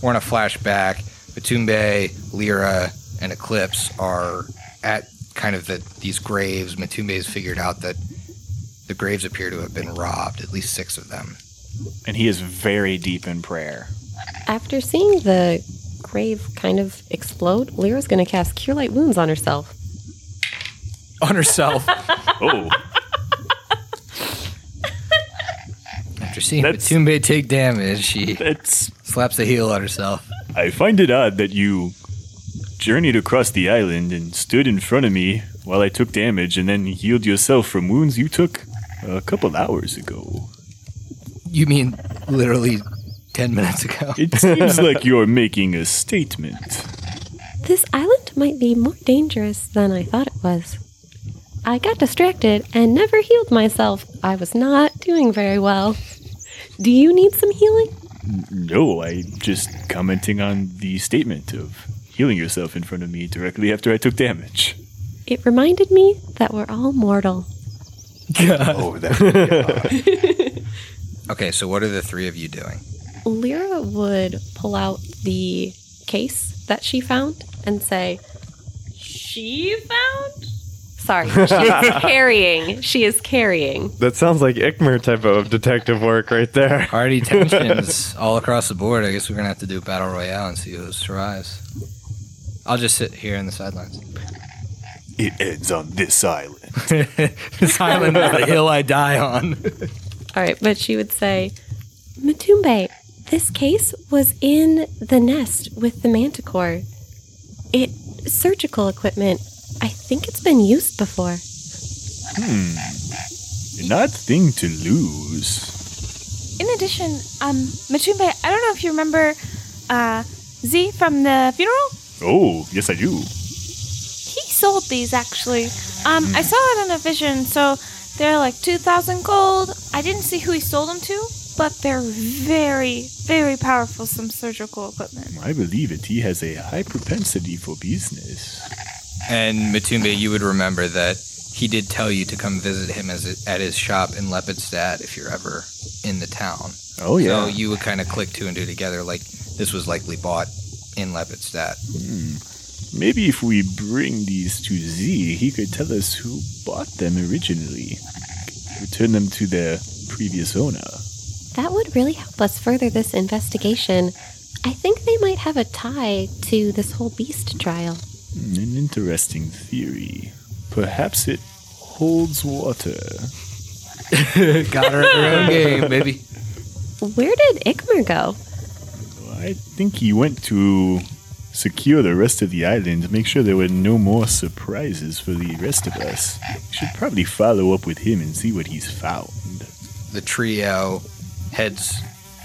S1: we're gonna flash back. Motumbe, Leira, and Eclipse are at kind of the these graves. Motumbe's figured out that the graves appear to have been robbed, at least six of them.
S4: And he is very deep in prayer.
S6: After seeing the grave kind of explode, Leira's going to cast Cure Light Wounds on herself.
S1: On herself.
S7: Oh,
S1: After seeing
S7: That's-
S1: Motumbe take damage, she
S7: that's.
S1: slaps a heal on herself.
S7: I find it odd that you journeyed across the island and stood in front of me while I took damage and then healed yourself from wounds you took a couple hours ago.
S1: You mean literally 10 minutes ago?
S7: It seems like you're making a statement.
S6: This island might be more dangerous than I thought it was. I got distracted and never healed myself. I was not doing very well. Do you need some healing?
S7: No, I just commenting on the statement of healing yourself in front of me directly after I took damage.
S6: It reminded me that we're all mortal.
S7: Oh, that.
S1: Okay, so what are the three of you doing?
S6: Leira would pull out the case that she found and say,
S5: She found?
S6: Sorry, she's carrying. She is carrying.
S3: That sounds like Ikmur type of detective work right there.
S1: Already tensions all across the board. I guess we're going to have to do battle royale and see who survives. I'll just sit here in the sidelines.
S7: it ends on this island.
S1: this island is the hill I die on.
S6: All right, but she would say, Motumbe, this case was in the nest with the manticore. It surgical equipment. I think it's been used before.
S7: An odd thing to lose.
S5: In addition, um, Motumbe, I don't know if you remember uh, Z from the funeral.
S7: Oh, yes, I do.
S5: He sold these actually. Um, I saw it in a vision, so they're like 2,000 gold. I didn't see who he sold them to, but they're very, very powerful, some surgical equipment.
S7: I believe it. He has a high propensity for business.
S1: And Motumbe, you would remember that he did tell you to come visit him as at his shop in Lepidstadt if you're ever in the town.
S7: Oh, yeah.
S1: So you would kind of click two and two together, like this was likely bought in Lepidstadt. Hmm.
S7: Maybe if we bring these to Z, he could tell us who bought them originally. Return them to their previous owner.
S6: That would really help us further this investigation. I think they might have a tie to this whole beast trial.
S7: Hmm, An interesting theory. Perhaps it holds water.
S1: Got her at her own game, baby.
S6: Where did Ikmur go?
S7: I think he went to secure the rest of the island, make sure there were no more surprises for the rest of us. We should probably follow up with him and see what he's found.
S1: The trio heads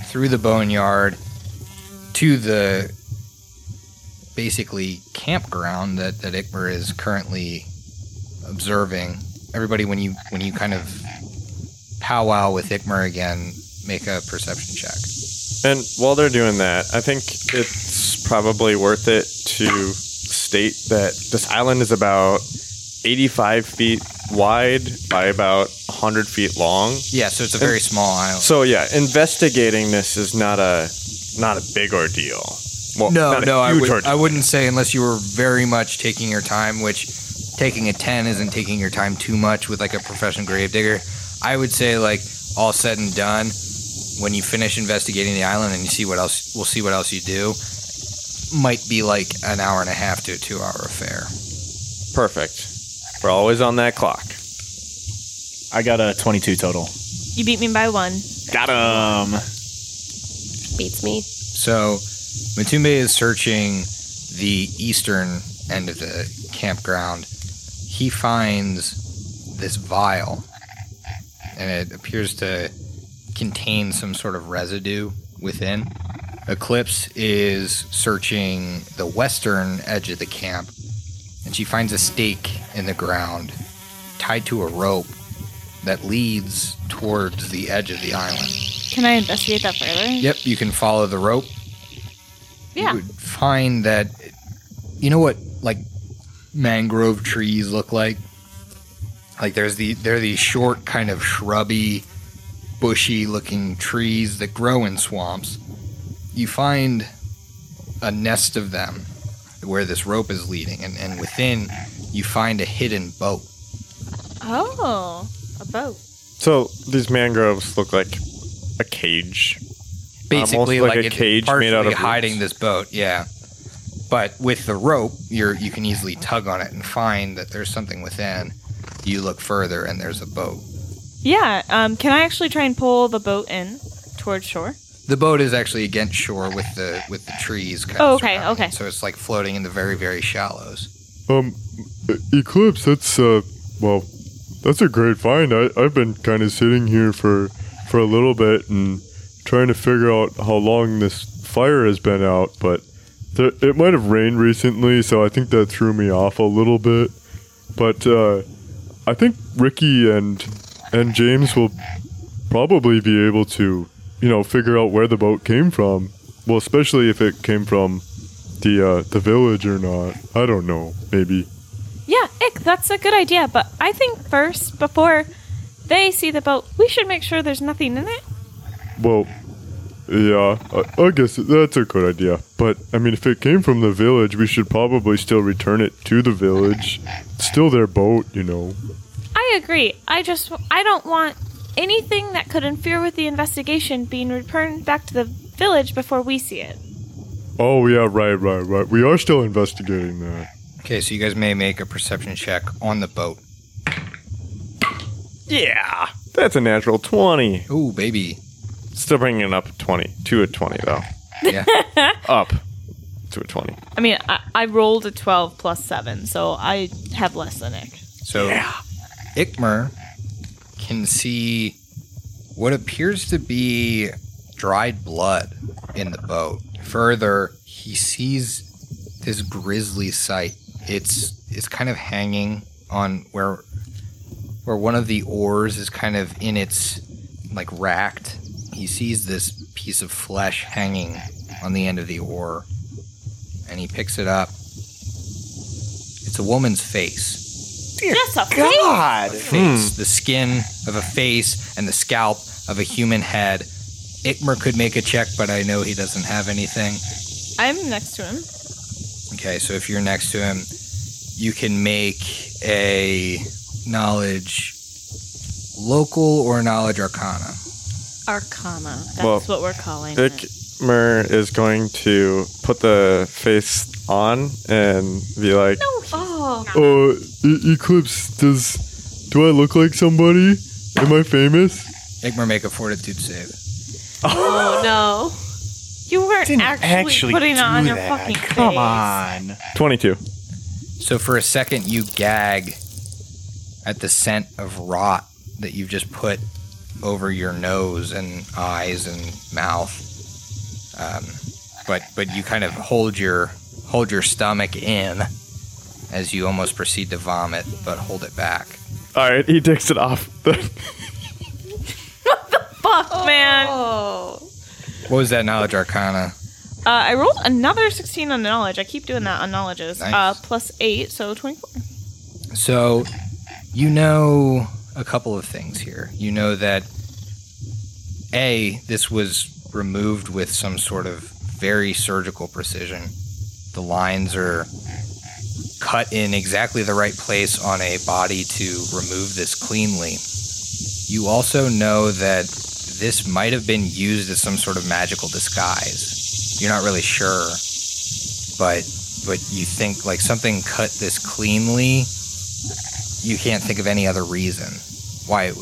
S1: through the boneyard to the basically campground that, that Ikmur is currently observing. Everybody, when you when you kind of powwow with Ikmur again, make a perception check.
S3: And while they're doing that, I think it's probably worth it to state that this island is about 85 feet wide by about 100 feet long.
S1: Yeah, so it's a very small island.
S3: So yeah, investigating this is not a not a big ordeal. Well,
S1: No, no, I, would, I wouldn't say unless you were very much taking your time, which taking a 10 isn't taking your time too much with like a professional grave digger. I would say like all said and done, when you finish investigating the island and you see what else, we'll see what else you do, might be like an hour and a half to a two hour affair.
S3: Perfect. We're always on that clock.
S4: I got a 22 total.
S5: You beat me by one.
S4: Got him.
S6: Beats me.
S1: So Motumbe is searching the eastern end of the campground. He finds this vial, and it appears to contain some sort of residue within. Eclipse is searching the western edge of the camp, and she finds a stake in the ground tied to a rope that leads towards the edge of the island.
S5: Can I investigate that further?
S1: Yep, you can follow the rope.
S5: Yeah.
S1: You would find that, you know what, like mangrove trees look like. Like there's the they're these short, kind of shrubby, bushy looking trees that grow in swamps. You find a nest of them where this rope is leading, and, and within you find a hidden boat.
S5: Oh, a boat.
S3: So these mangroves look like a cage.
S1: Basically
S3: Almost like
S1: like,
S3: a
S1: it's
S3: cage
S1: partially
S3: made out of
S1: hiding this boat. Yeah, but with the rope, you're you can easily tug on it and find that there's something within. You look further, and there's a boat.
S5: Yeah. Um. Can I actually try and pull the boat in towards shore?
S1: The boat is actually against shore with the with the trees. Kind
S5: Oh,
S1: of
S5: okay,
S1: it,
S5: okay.
S1: So it's like floating in the very very shallows.
S2: Um, Eclipse, that's, uh, well, that's a great find. I, I've been kind of sitting here for, for a little bit and trying to figure out how long this fire has been out, but th- it might have rained recently, so I think that threw me off a little bit. But, uh, I think Ricky and, and James will probably be able to, you know, figure out where the boat came from. Well, especially if it came from the uh, the village or not. I don't know. Maybe.
S5: Yeah, Ick, that's a good idea. But I think first, before they see the boat, we should make sure there's nothing in it.
S2: Well, yeah, I, I guess that's a good idea. But I mean, if it came from the village, we should probably still return it to the village. It's still their boat, you know.
S5: I agree. I just I don't want anything that could interfere with the investigation being returned back to the village before we see it.
S2: Oh yeah, right, right, right. We are still investigating that.
S1: Okay, so you guys may make a perception check on the boat.
S3: Yeah, that's a natural 20.
S1: Ooh, baby.
S3: Still bringing it up 20 to a 20 though.
S1: Yeah.
S3: Up to a 20.
S5: I mean, I, I rolled a 12 plus 7, so I have less than Ick.
S1: So Ikmur can see what appears to be dried blood in the boat. Further, he sees this grisly sight. It's it's kind of hanging on where where one of the oars is kind of in its like racked. He sees this piece of flesh hanging on the end of the oar and he picks it up. It's a woman's face
S5: Just a face?
S4: God.
S1: face, hmm. the skin of a face, and the scalp of a human head. Ikmur could make a check, but I know he doesn't have anything.
S5: I'm next to him.
S1: Okay, so if you're next to him, you can make a knowledge local or knowledge arcana.
S5: Arcana. That's
S3: Well,
S5: what we're calling it.
S3: Ikmur is going to put the face on and be like,
S5: Oh,
S2: Uh, e- Eclipse, does do I look like somebody? Am I famous?
S1: Ikmur make a fortitude save.
S6: Oh no.
S5: you weren't
S4: Didn't
S5: actually,
S4: actually
S5: putting it
S4: do
S5: on your
S4: that.
S5: fucking
S4: Come
S5: face.
S4: on.
S3: 22.
S1: So for a second, you gag at the scent of rot that you've just put over your nose and eyes and mouth. Um, but but you kind of hold your hold your stomach in as you almost proceed to vomit, but hold it back.
S3: All right, he takes it off.
S5: What the fuck, man.
S6: Oh.
S1: What was that knowledge arcana?
S5: Uh, I rolled another 16 on knowledge. I keep doing that on knowledges.
S1: Nice.
S5: Uh, plus 8, so 24.
S1: So, you know a couple of things here. You know that A, this was removed with some sort of very surgical precision. The lines are cut in exactly the right place on a body to remove this cleanly. You also know that this might have been used as some sort of magical disguise. You're not really sure, but but you think like something cut this cleanly you can't think of any other reason why it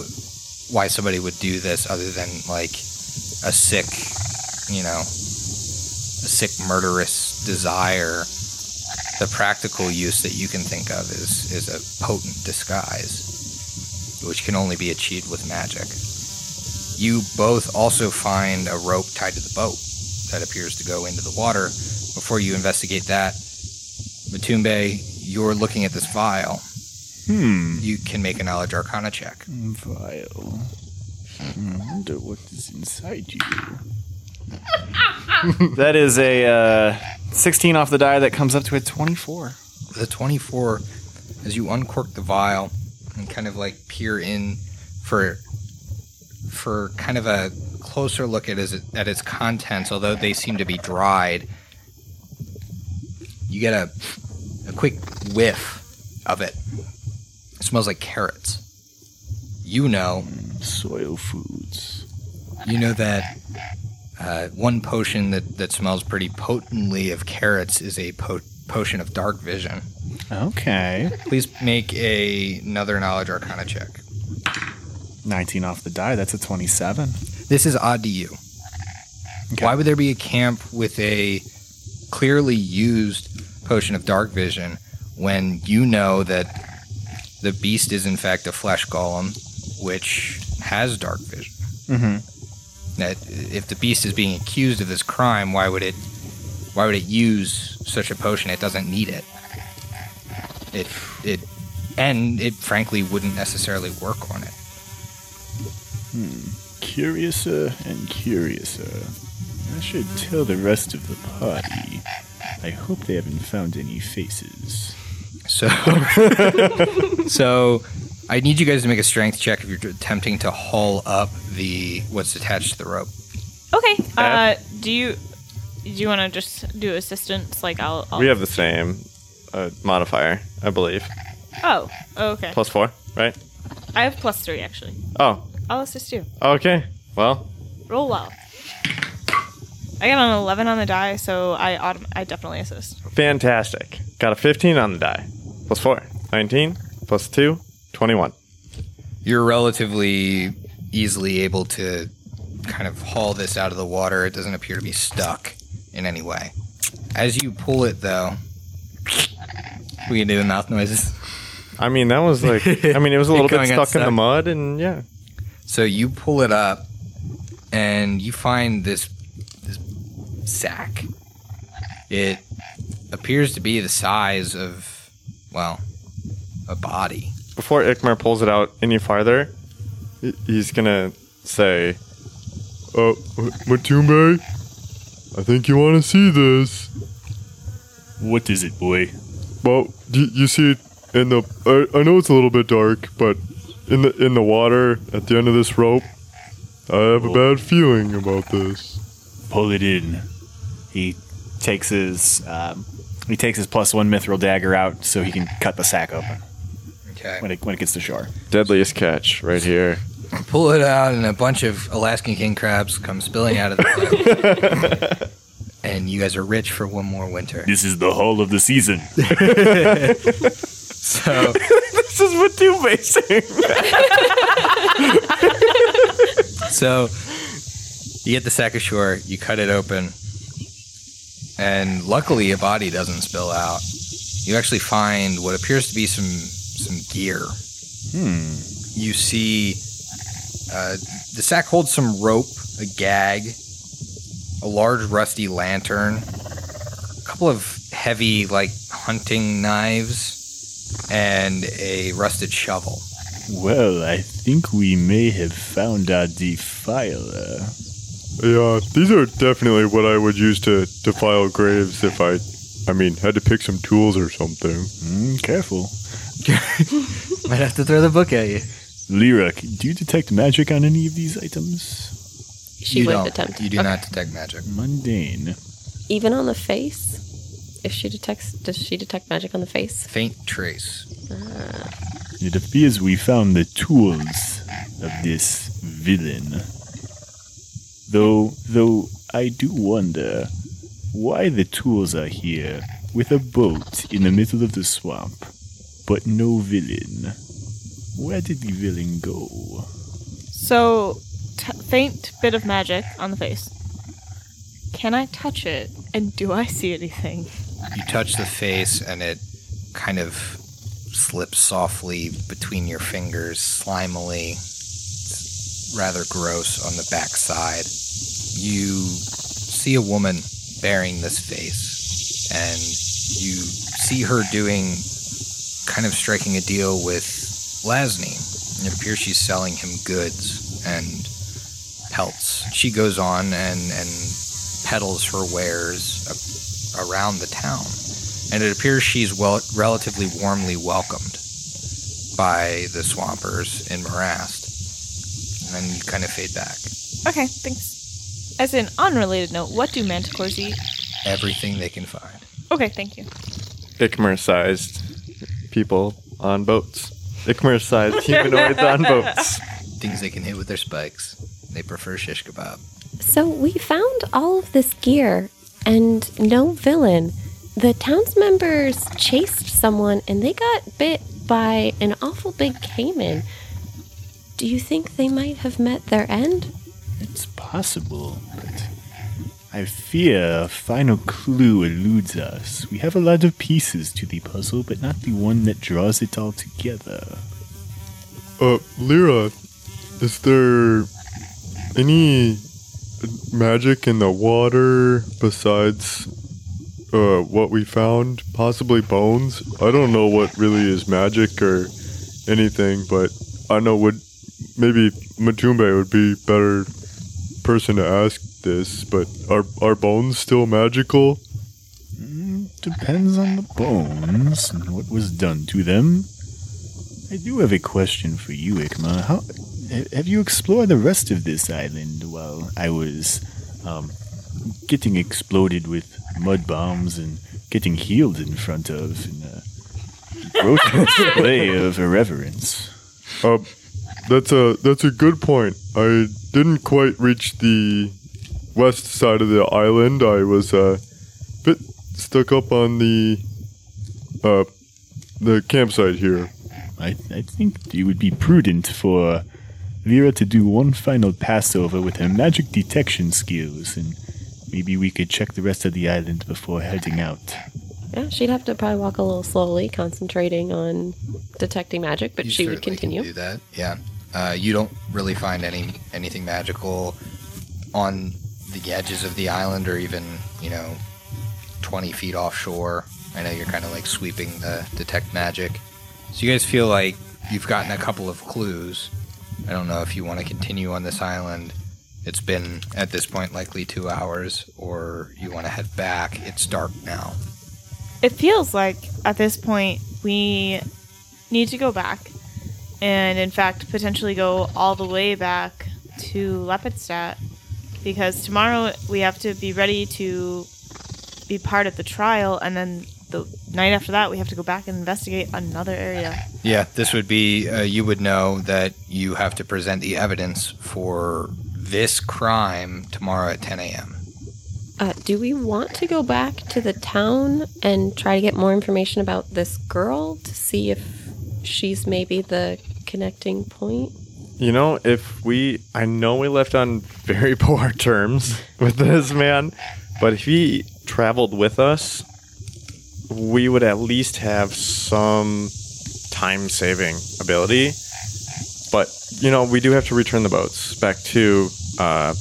S1: why somebody would do this other than like a sick, you know, a sick murderous desire. The practical use that you can think of is is a potent disguise, which can only be achieved with magic. You both also find a rope tied to the boat that appears to go into the water. Before you investigate that, Motumbe, you're looking at this vial.
S7: Hmm.
S1: You can make a knowledge arcana check.
S7: Vial. Hmm, wonder what is inside you.
S4: That is a uh, 16 off the die that comes up to a 24.
S1: The 24, as you uncork the vial and kind of like peer in for for kind of a closer look at its, at its contents, although they seem to be dried, you get a, a quick whiff of it. It smells like carrots. You know
S7: Soil foods.
S1: You know that uh, one potion that, that smells pretty potently of carrots is a po- potion of dark vision.
S4: Okay.
S1: Please make a, another knowledge arcana check.
S4: 19 off the die. That's a 27.
S1: This is odd to you. Why would there be a camp with a clearly used potion of dark vision when you know that the beast is in fact a flesh golem which has dark vision?
S4: Mm-hmm.
S1: that if the beast is being accused of this crime, why would it why would it use such a potion? It doesn't need it. It it and it frankly wouldn't necessarily work on it.
S7: Curiouser and curiouser. I should tell the rest of the party. I hope they haven't found any faces.
S1: So so I need you guys to make a strength check if you're attempting to haul up the what's attached to the rope.
S5: Okay. Uh, do you do you want to just do assistance? Like I'll. I'll
S3: We have the same uh, modifier, I believe.
S5: Oh. Okay.
S3: Plus four, right?
S5: I have plus three actually.
S3: Oh,
S5: I'll assist you.
S3: okay. Well,
S5: Roll well. I got an eleven on the die, so I autom- I definitely assist.
S3: fantastic. Got a 15 on the die. Plus four. 19. Plus two. 21.
S1: You're relatively easily able to kind of haul this out of the water. It doesn't appear to be stuck in any way. As you pull it, though, we can do the mouth noises.
S3: I mean, that was like, I mean, it was a little bit
S1: Going
S3: stuck in the mud, and yeah.
S1: So you pull it up, and you find this this sack. It appears to be the size of, well, a body.
S3: Before Ikmur pulls it out any farther, he's gonna say,
S2: Uh, Motumbe, I think you want to see this.
S7: What is it, boy?
S2: Well, you, you see it in the. I, I know it's a little bit dark, but in the in the water at the end of this rope, I have a bad feeling about this.
S7: Pull it in.
S4: He takes his um, he takes his plus one mithril dagger out so he can cut the sack open
S1: Okay.
S4: when it when it gets to shore.
S3: deadliest catch right here.
S1: Pull it out, and a bunch of Alaskan king crabs come spilling out of the pipe. and you guys are rich for one more winter.
S7: This is the haul of the season.
S1: So
S3: this is what you basing.
S1: So you get the sack ashore, you cut it open, and luckily a body doesn't spill out. You actually find what appears to be some some gear.
S7: Hmm.
S1: You see uh, the sack holds some rope, a gag, a large rusty lantern, a couple of heavy like hunting knives, and a rusted shovel.
S7: Well, I think we may have found our defiler.
S2: Yeah, these are definitely what I would use to defile graves if I, I mean, had to pick some tools or something.
S7: Mm, careful.
S1: Might have to throw the book at you.
S7: Leira, do you detect magic on any of these items?
S6: She
S1: you
S6: would
S1: don't.
S6: attempt.
S1: You do
S6: Okay.
S1: not detect magic.
S7: Mundane.
S6: Even on the face? If she detects, does she detect magic on the face?
S1: Faint trace.
S7: It appears we found the tools of this villain. Though, though, I do wonder why the tools are here with a boat in the middle of the swamp, but no villain. Where did the villain go?
S5: So, t- faint bit of magic on the face. Can I touch it? And do I see anything?
S1: You touch the face, and it kind of slips softly between your fingers, slimily. Rather gross on the backside. You see a woman bearing this face, and you see her doing kind of striking a deal with Lasny. It appears she's selling him goods and pelts. She goes on and, and peddles her wares around the town, and it appears she's well, relatively warmly welcomed by the swampers in Morast. And then you kind of fade back.
S5: Okay, thanks. As an unrelated note, what do manticores eat?
S1: Everything they can find.
S5: Okay, thank you.
S3: Ikmur sized people on boats. Ikmur sized humanoids on boats.
S1: Things they can hit with their spikes. They prefer shish kebab.
S6: So we found all of this gear and no villain. The towns members chased someone and they got bit by an awful big caiman. Do you think they might have met their end?
S7: It's possible, but I fear a final clue eludes us. We have a lot of pieces to the puzzle, but not the one that draws it all together.
S2: Uh, Leira, is there any magic in the water besides uh, what we found? Possibly bones? I don't know what really is magic or anything, but I know would maybe Motumbe would be better person to ask this, but are are bones still magical?
S7: Depends on the bones and what was done to them. I do have a question for you, Ikmur. How have you explored the rest of this island while I was um, getting exploded with mud bombs and getting healed in front of in a gross display of irreverence?
S2: Uh, that's a that's a good point. I didn't quite reach the west side of the island. I was a bit stuck up on the uh the campsite here.
S7: I, I think it would be prudent for Vera to do one final passover with her magic detection skills, and maybe we could check the rest of the island before heading out.
S6: Yeah, she'd have to probably walk a little slowly, concentrating on detecting magic, but
S1: You
S6: she would
S1: certainly can
S6: continue.
S1: do that. Yeah. Uh, you don't really find any anything magical on the edges of the island, or even you know, twenty feet offshore. I know you're kind of like sweeping the detect magic. So you guys feel like you've gotten a couple of clues. I don't know if you want to continue on this island. It's been at this point likely two hours, or you want to head back. It's dark now.
S5: It feels like at this point we need to go back, and in fact, potentially go all the way back to Lepidstadt, because tomorrow we have to be ready to be part of the trial, and then the night after that we have to go back and investigate another area.
S1: Yeah, this would be, uh, you would know that you have to present the evidence for this crime tomorrow at 10 a.m.
S6: Uh, do we want to go back to the town and try to get more information about this girl to see if she's maybe the connecting point?
S3: You know, if we, I know we left on very poor terms with this man, but if he traveled with us, we would at least have some time saving ability. But, you know, we do have to return the boats back to, uh,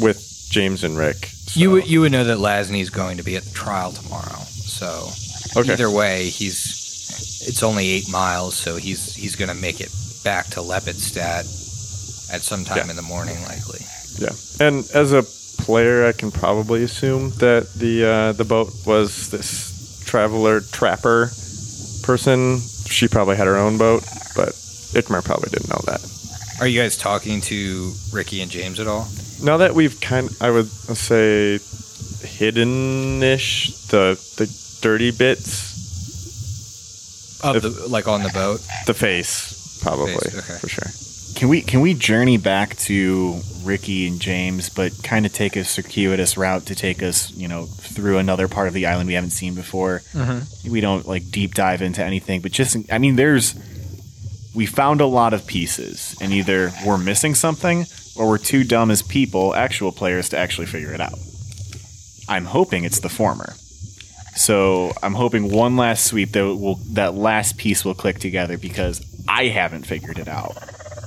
S3: with James and Rick. so-
S1: You would you would know that Lasney's going to be at the trial tomorrow. So
S3: Okay.
S1: either way, he's it's only eight miles, so he's he's going to make it back to Lepidstadt at some time
S3: Yeah.
S1: in the morning, likely.
S3: Yeah, and as a player, I can probably assume that the uh, the boat was this traveler trapper person. She probably had her own boat, but Ikmur probably didn't know that.
S1: Are you guys talking to Ricky and James at all?
S3: Now that we've kind, I would say, hidden-ish the the dirty bits,
S1: Of
S3: If-
S1: the like on the boat.
S3: the face probably
S1: Face, okay.
S3: for sure.
S4: Can we can we journey back to Ricky and James, but kind of take a circuitous route to take us, you know, through another part of the island we haven't seen before? Mm-hmm. We don't like deep dive into anything, but just I mean, there's we found a lot of pieces, and either we're missing something or we're too dumb as people, actual players, to actually figure it out. I'm hoping it's the former. So I'm hoping one last sweep that will that last piece will click together because I haven't figured it out.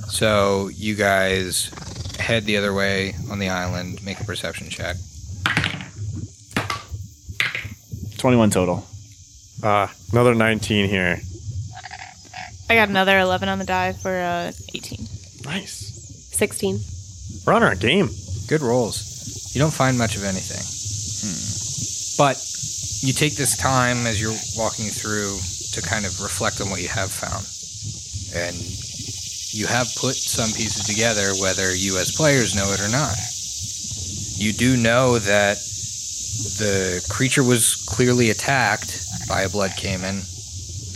S1: So you guys head the other way on the island, make a perception check.
S4: 21 total.
S3: Uh, another 19 here.
S5: I got another 11 on the die for uh, 18.
S3: Nice.
S6: 16.
S3: We're on our game.
S1: Good rolls. You don't find much of anything. But you take this time as you're walking through to kind of reflect on what you have found. And you have put some pieces together, whether you as players know it or not. You do know that the creature was clearly attacked by a blood caiman.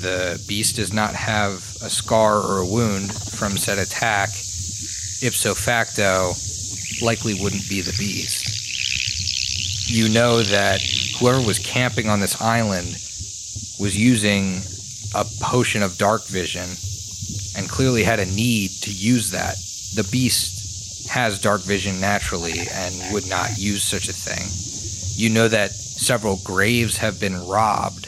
S1: The beast does not have a scar or a wound from said attack. Ipso facto, likely wouldn't be the beast. You know that whoever was camping on this island was using a potion of dark vision and clearly had a need to use that. The beast has dark vision naturally and would not use such a thing. You know that several graves have been robbed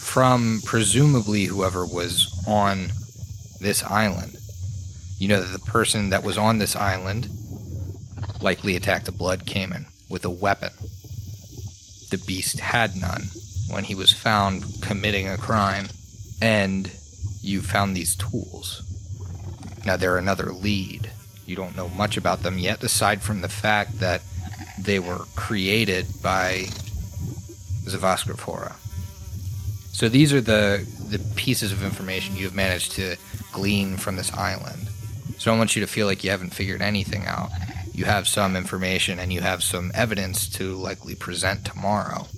S1: from presumably whoever was on this island. You know that the person that was on this island likely attacked a blood caiman with a weapon. The beast had none when he was found committing a crime, and you found these tools. Now they're another lead. You don't know much about them yet, aside from the fact that they were created by Zavaskrafora. So these are the the pieces of information you've managed to glean from this island. So I don't want you to feel like you haven't figured anything out. You have some information and you have some evidence to likely present tomorrow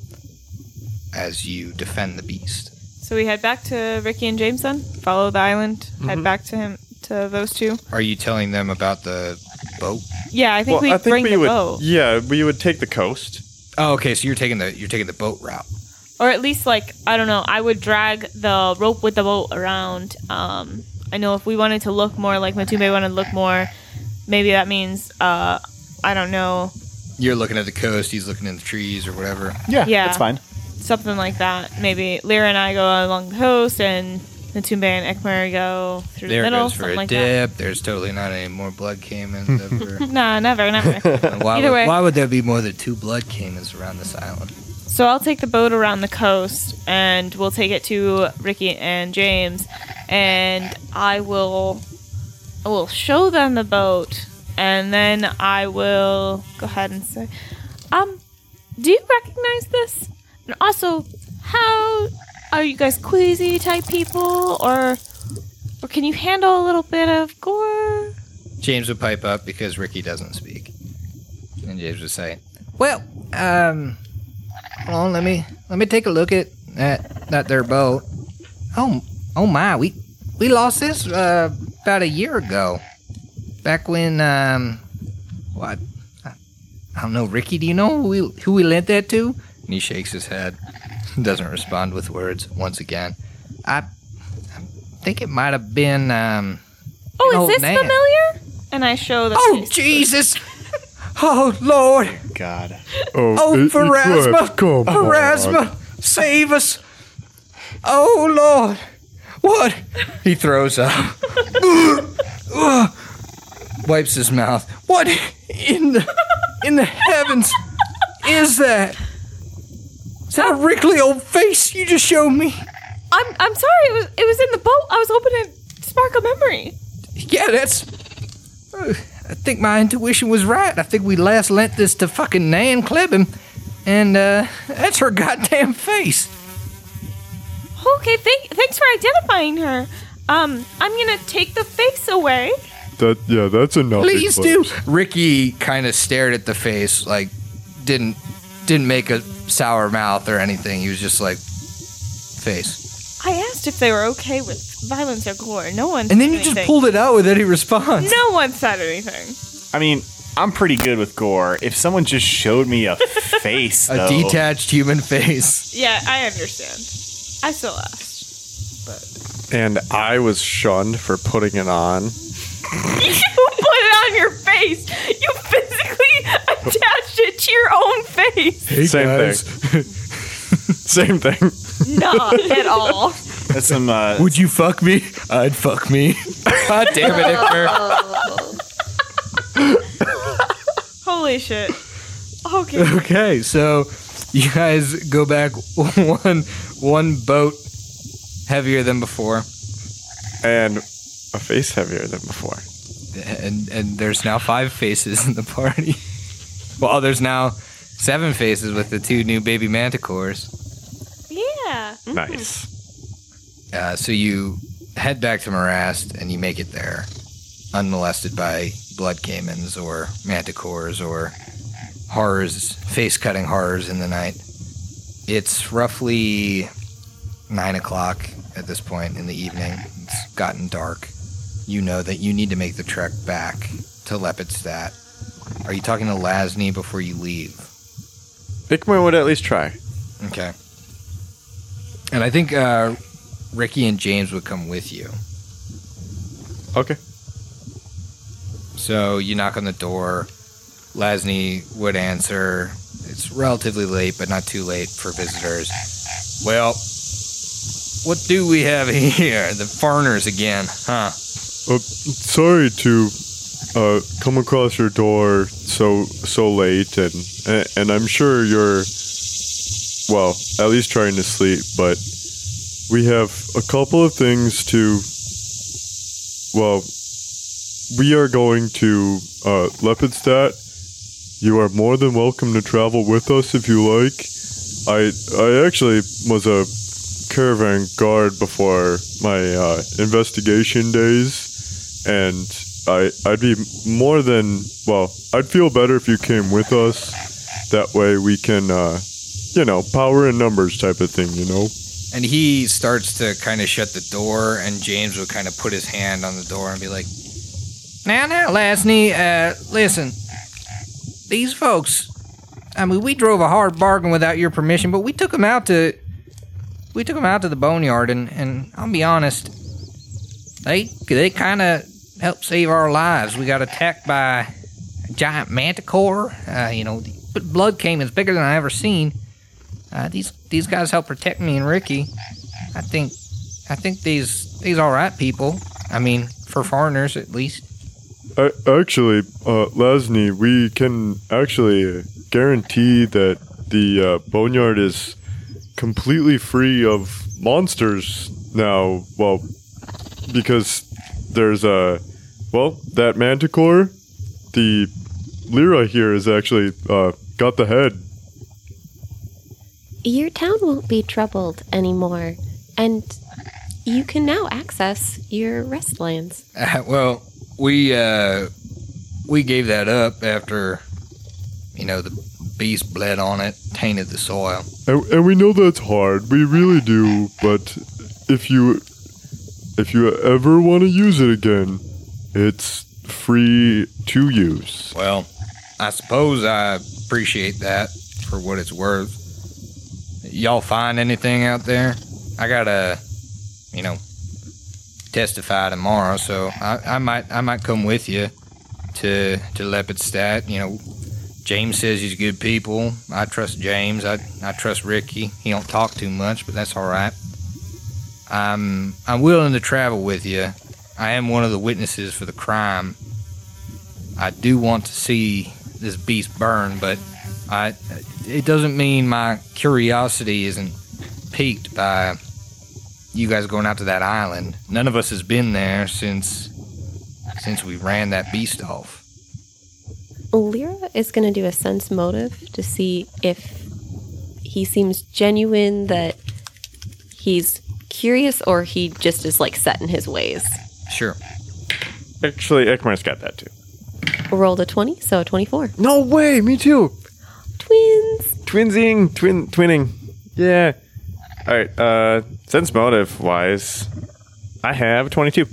S1: as you defend the beast.
S5: So we head back to Ricky and James then? Follow the island, head back to him, to those two?
S1: Are you telling them about the boat?
S5: Yeah, I think we
S3: I
S5: bring
S3: we
S5: the
S3: would.
S5: boat.
S3: Yeah, we would take the coast.
S1: Oh, okay. So you're taking the you're taking the boat route.
S5: or at least like I don't know. I would drag the rope with the boat around. Um, I know if we wanted to look more like Motumbe wanted to look more, maybe that means uh, I don't know
S1: You're looking at the coast. He's looking in the trees or whatever.
S4: Yeah,
S5: Yeah.
S4: that's fine.
S5: something like that. Maybe Leira and I go along the coast, and Motumbe and Ikmur go through
S1: There
S5: the middle,
S1: goes for
S5: something
S1: a
S5: like that.
S1: dip. There's totally not any more blood caimans ever.
S5: Nah, never, never.
S1: why,
S5: Either
S1: would,
S5: way.
S1: why would there be more than two blood caimans around this island?
S5: So I'll take the boat around the coast and we'll take it to Ricky and James and I will I will show them the boat and then I will go ahead and say um do you recognize this? And also how are you guys queasy type people or or can you handle a little bit of gore?
S1: James would pipe up because Ricky doesn't speak, and James would say, "Well, um, hold on, let me let me take a look at that that there boat. Oh, oh my, we we lost this uh, about a year ago, back when um, what? I, I don't know, Ricky. Do you know who we who we lent that to?" And he shakes his head, doesn't respond with words once again. I, I think it might have been um.
S5: Oh, is this
S1: man.
S5: familiar? And I show the
S1: Oh. Jesus! Oh Lord!
S4: God.
S2: Oh,
S1: Oh,
S2: it- it-
S1: Pharasma!
S2: Clef, Come on.
S1: Save us! Oh Lord! What? He throws up. Wipes his mouth. What in the in the heavens is that? Is that a wrinkly old face you just showed me?
S5: I'm I'm sorry. It was it was in the boat. I was hoping to spark a memory.
S1: Yeah, that's. uh, I think my intuition was right. I think we last lent this to fucking Nan Klebin, and uh, that's her goddamn face.
S5: Okay, thank thanks for identifying her. Um, I'm gonna take the face away.
S2: That yeah, that's enough.
S1: Please do. Ricky kind of stared at the face, like didn't didn't make a sour mouth or anything. He was just like face.
S5: I asked if they were okay with violence or gore. No one.
S1: And then
S5: said
S1: you just pulled it out with any response.
S5: No one said anything.
S4: I mean, I'm pretty good with gore. If someone just showed me a face,
S1: A
S4: though,
S1: detached human face.
S5: Yeah, I understand. I still asked. But.
S3: And I was shunned for putting it on.
S5: You put it on your face. You physically attached it to your own face.
S2: Hey
S3: Same
S2: guys.
S3: thing. Same thing.
S5: Not at all.
S4: that's some. Uh,
S1: Would you fuck me? I'd fuck me. God damn it, Iker.
S5: Holy shit. Okay.
S1: Okay, so You guys go back one one boat heavier than before,
S3: And a face heavier than before.
S1: and and there's now five faces in the party. Well, there's now seven faces with the two new baby manticores.
S5: Yeah.
S3: Nice.
S1: Uh, so you head back to Morast and you make it there, unmolested by blood caimans or manticores or horrors, face cutting horrors in the night. It's roughly nine o'clock at this point in the evening. It's gotten dark. You know that you need to make the trek back to Lepidstadt. Are you talking to Lasny before you leave?
S3: Ikmur would at least try.
S1: Okay. And I think uh, Ricky and James would come with you.
S3: Okay.
S1: So you knock on the door. Lasny would answer. It's relatively late, but not too late for visitors. Well, what do we have here? The foreigners again, huh?
S2: Uh, sorry to uh, come across your door so so late, and and I'm sure you're well, at least trying to sleep. But we have a couple of things to. Well, we are going to uh, Lepidstadt. You are more than welcome to travel with us if you like. I I actually was a caravan guard before my uh, investigation days, and I I'd be more than well. I'd feel better if you came with us. That way we can, uh, you know, power in numbers type of thing. You know.
S1: And he starts to kind of shut the door, and James would kind of put his hand on the door and be like, Now, now, Lasny, uh, listen. These folks, I mean, we drove a hard bargain without your permission, but we took them out to. We took them out to the boneyard, and, and I'll be honest, they they kind of helped save our lives. We got attacked by a giant manticore. Uh, you know, the blood caiman's bigger than I ever seen. Uh, these these guys help protect me and Ricky. I think I think these these all right people. I mean, for foreigners at least.
S2: I, actually, uh, Lasny, we can actually guarantee that the uh, boneyard is completely free of monsters now. Well, because there's a well that manticore, the Leira here has actually uh, got the head.
S6: Your town won't be troubled anymore, and you can now access your rest lands.
S1: Uh, well, we uh, we gave that up after you know the beast bled on it, tainted the soil.
S2: And, and we know that's hard. We really do. But if you if you ever want to use it again, it's free to use.
S1: Well, I suppose I appreciate that for what it's worth. Y'all find anything out there? I gotta, you know, testify tomorrow, so I, I might I might come with you to to Lepidstadt. You know, James says he's good people. I trust James. I I trust Ricky. He don't talk too much, but that's all right. I'm I'm willing to travel with you. I am one of the witnesses for the crime. I do want to see this beast burn, but I it doesn't mean my curiosity isn't piqued by you guys going out to that island. None of us has been there since since we ran that beast off.
S6: Leira is going to do a sense motive to see if he seems genuine, that he's curious, or he just is like set in his ways.
S1: Sure.
S3: Actually, Ikmur's got that too.
S6: Rolled a 20, so 24.
S3: No way, me too.
S6: Twins!
S3: Twinsing, twin, twinning. Yeah. All right. Uh, sense motive wise, I have twenty-two.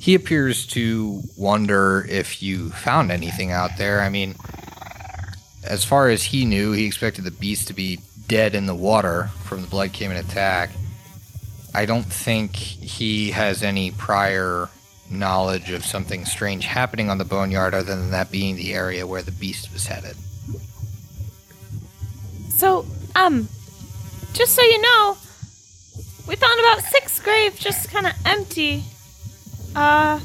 S1: He appears to wonder if you found anything out there. I mean, as far as he knew, he expected the beast to be dead in the water from the blood caiman attack. I don't think he has any prior knowledge of something strange happening on the boneyard other than that being the area where the beast was headed.
S5: So, um, just so you know, we found about six graves just kind of empty. Uh,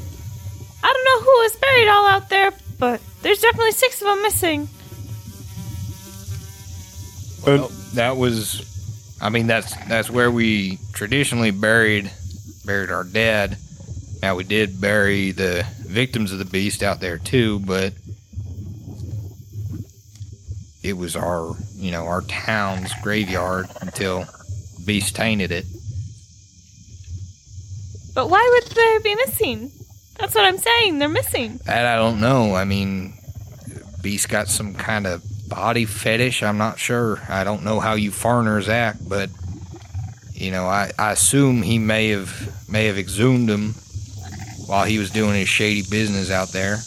S5: I don't know who was buried all out there, but there's definitely six of them missing.
S2: And
S1: that was, I mean, that's that's where we traditionally buried buried our dead. Now we did bury the victims of the beast out there too, but it was our, you know, our town's graveyard until beast tainted it.
S5: But why would they be missing? That's what I'm saying. They're missing.
S1: That I don't know. I mean, Beast got some kind of body fetish. I'm not sure. I don't know how you foreigners act, but you know, I, I assume he may have may have exhumed them while he was doing his shady business out there.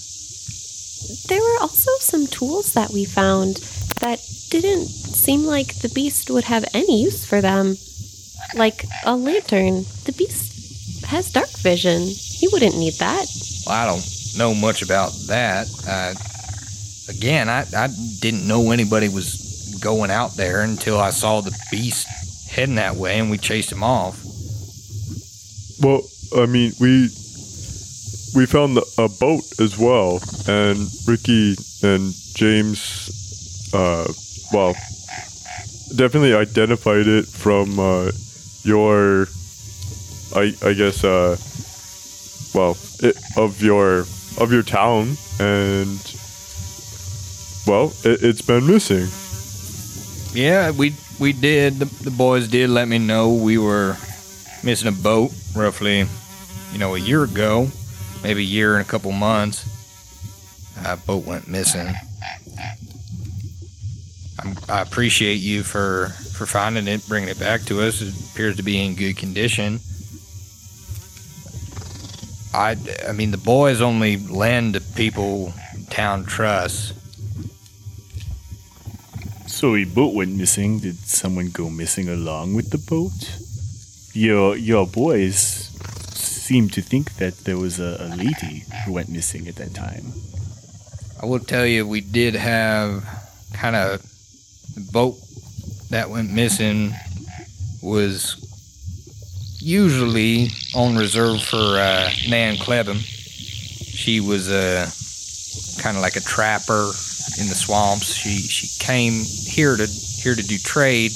S6: There were also some tools that we found that didn't seem like the beast would have any use for them. Like a lantern. The beast has dark vision. He wouldn't need that.
S1: Well, I don't know much about that. Uh, again, I, I didn't know anybody was going out there until I saw the beast heading that way and we chased him off.
S2: Well, I mean, we we found the, a boat as well, and Ricky and James, uh, well, definitely identified it from uh, your, I I guess, uh, well, it, of your of your town, and well, it, it's been missing.
S1: Yeah, we we did. The, the boys did let me know we were missing a boat roughly, you know, a year ago, maybe a year and a couple months. That boat went missing. I'm, I appreciate you for for finding it, bringing it back to us. It appears to be in good condition. I, I mean, the boys only lend to people town trusts.
S7: So a boat went missing. Did someone go missing along with the boat? Your your boys seem to think that there was a, a lady who went missing at that time.
S1: I will tell you, we did have kind of the boat that went missing was usually on reserve for uh, Nan Klebem. She was uh, kind of like a trapper in the swamps. She she came here to here to do trade,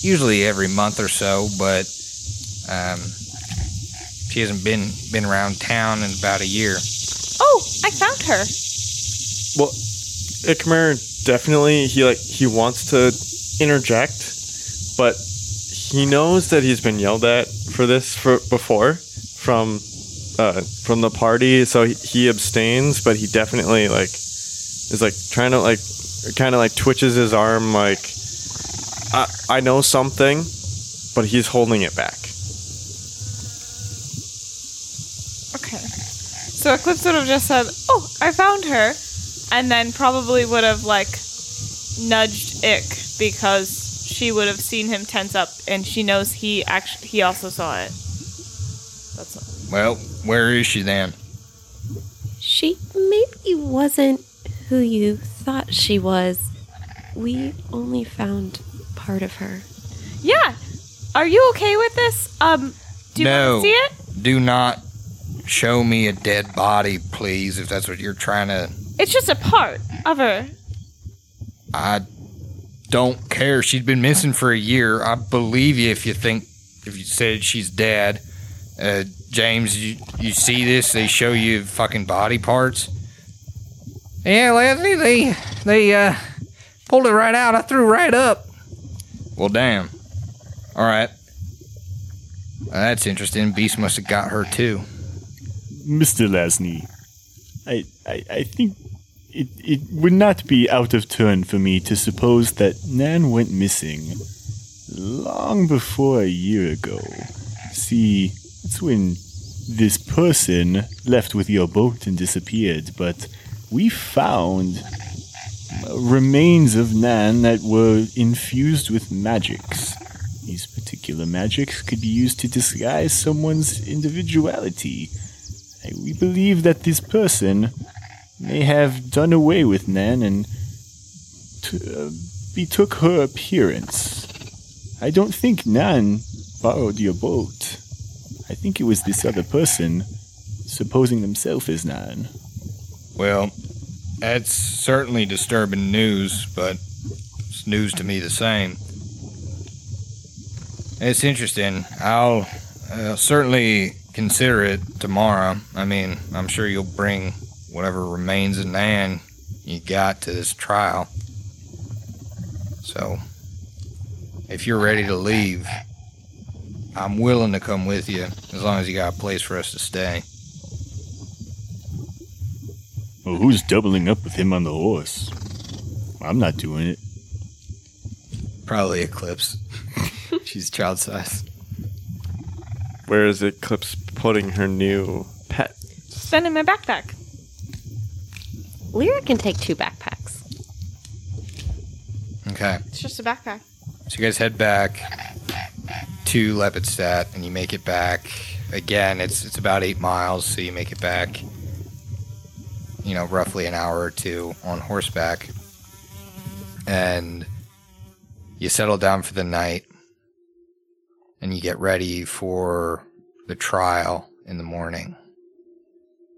S1: usually every month or so, but um, she hasn't been been around town in about a year.
S5: Oh, I found her.
S3: Well, Ikmur definitely he like he wants to interject, but he knows that he's been yelled at for this for before from uh, from the party, so he, he abstains. But he definitely like is like trying to like kind of like twitches his arm like I I know something, but he's holding it back.
S5: Okay. So Eclipse would have just said, "Oh, I found her," and then probably would have like nudged Ick because she would have seen him tense up, and she knows he actually he also saw it. That's all.
S1: Well, where is she then?
S6: She maybe wasn't who you thought she was. We only found part of her.
S5: Yeah. Are you okay with this? Um, do you
S1: No.
S5: want to see it?
S1: Do not show me a dead body, please, if that's what you're trying to.
S5: It's just a part of her.
S1: I don't care. She's been missing for a year. I believe you if you think, if you said she's dead. Uh, James, you, you see this? They show you fucking body parts. Yeah, Leslie, they, they, uh, pulled it right out. I threw right up. Well, damn. All right. That's interesting. Beast must have got her too.
S7: Mr. Lasny, I, I, I think it, it would not be out of turn for me to suppose that Nan went missing long before a year ago. See, it's when this person left with your boat and disappeared, but we found remains of Nan that were infused with magics. These particular magics could be used to disguise someone's individuality. We believe that this person may have done away with Nan and t- uh, betook her appearance. I don't think Nan borrowed your boat. I think it was this other person, supposing themselves as Nan.
S1: Well, that's certainly disturbing news, but it's news to me the same. It's interesting. I'll uh, certainly consider it tomorrow. I mean, I'm sure you'll bring whatever remains of Nan you got to this trial. So, if you're ready to leave, I'm willing to come with you as long as you got a place for us to stay.
S7: Well, who's doubling up with him on the horse? I'm not doing it.
S1: Probably Eclipse. She's child size.
S3: Where is Eclipse putting her new pet?
S5: Send in my backpack.
S6: Leira can take two backpacks.
S1: Okay.
S5: It's just a backpack.
S1: So you guys head back to Lepidstadt, and you make it back. Again, it's it's about eight miles, so you make it back. You know, roughly an hour or two on horseback, and you settle down for the night, and you get ready for the trial in the morning.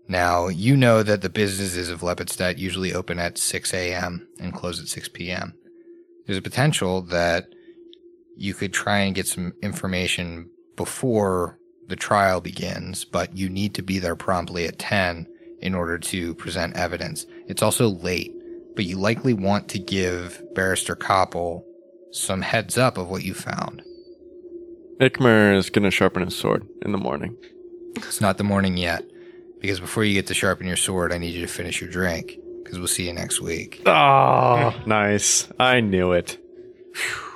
S1: Now, you know that the businesses of Lepidstadt usually open at 6 a.m. and close at 6 p.m. There's a potential that you could try and get some information before the trial begins, but you need to be there promptly at 10 in order to present evidence. It's also late, but you likely want to give Barrister Koppel some heads up of what you found.
S3: Ikmur is going to sharpen his sword in the morning.
S1: It's not the morning yet, because before you get to sharpen your sword, I need you to finish your drink, because we'll see you next week.
S3: Oh, nice. I knew it. Phew.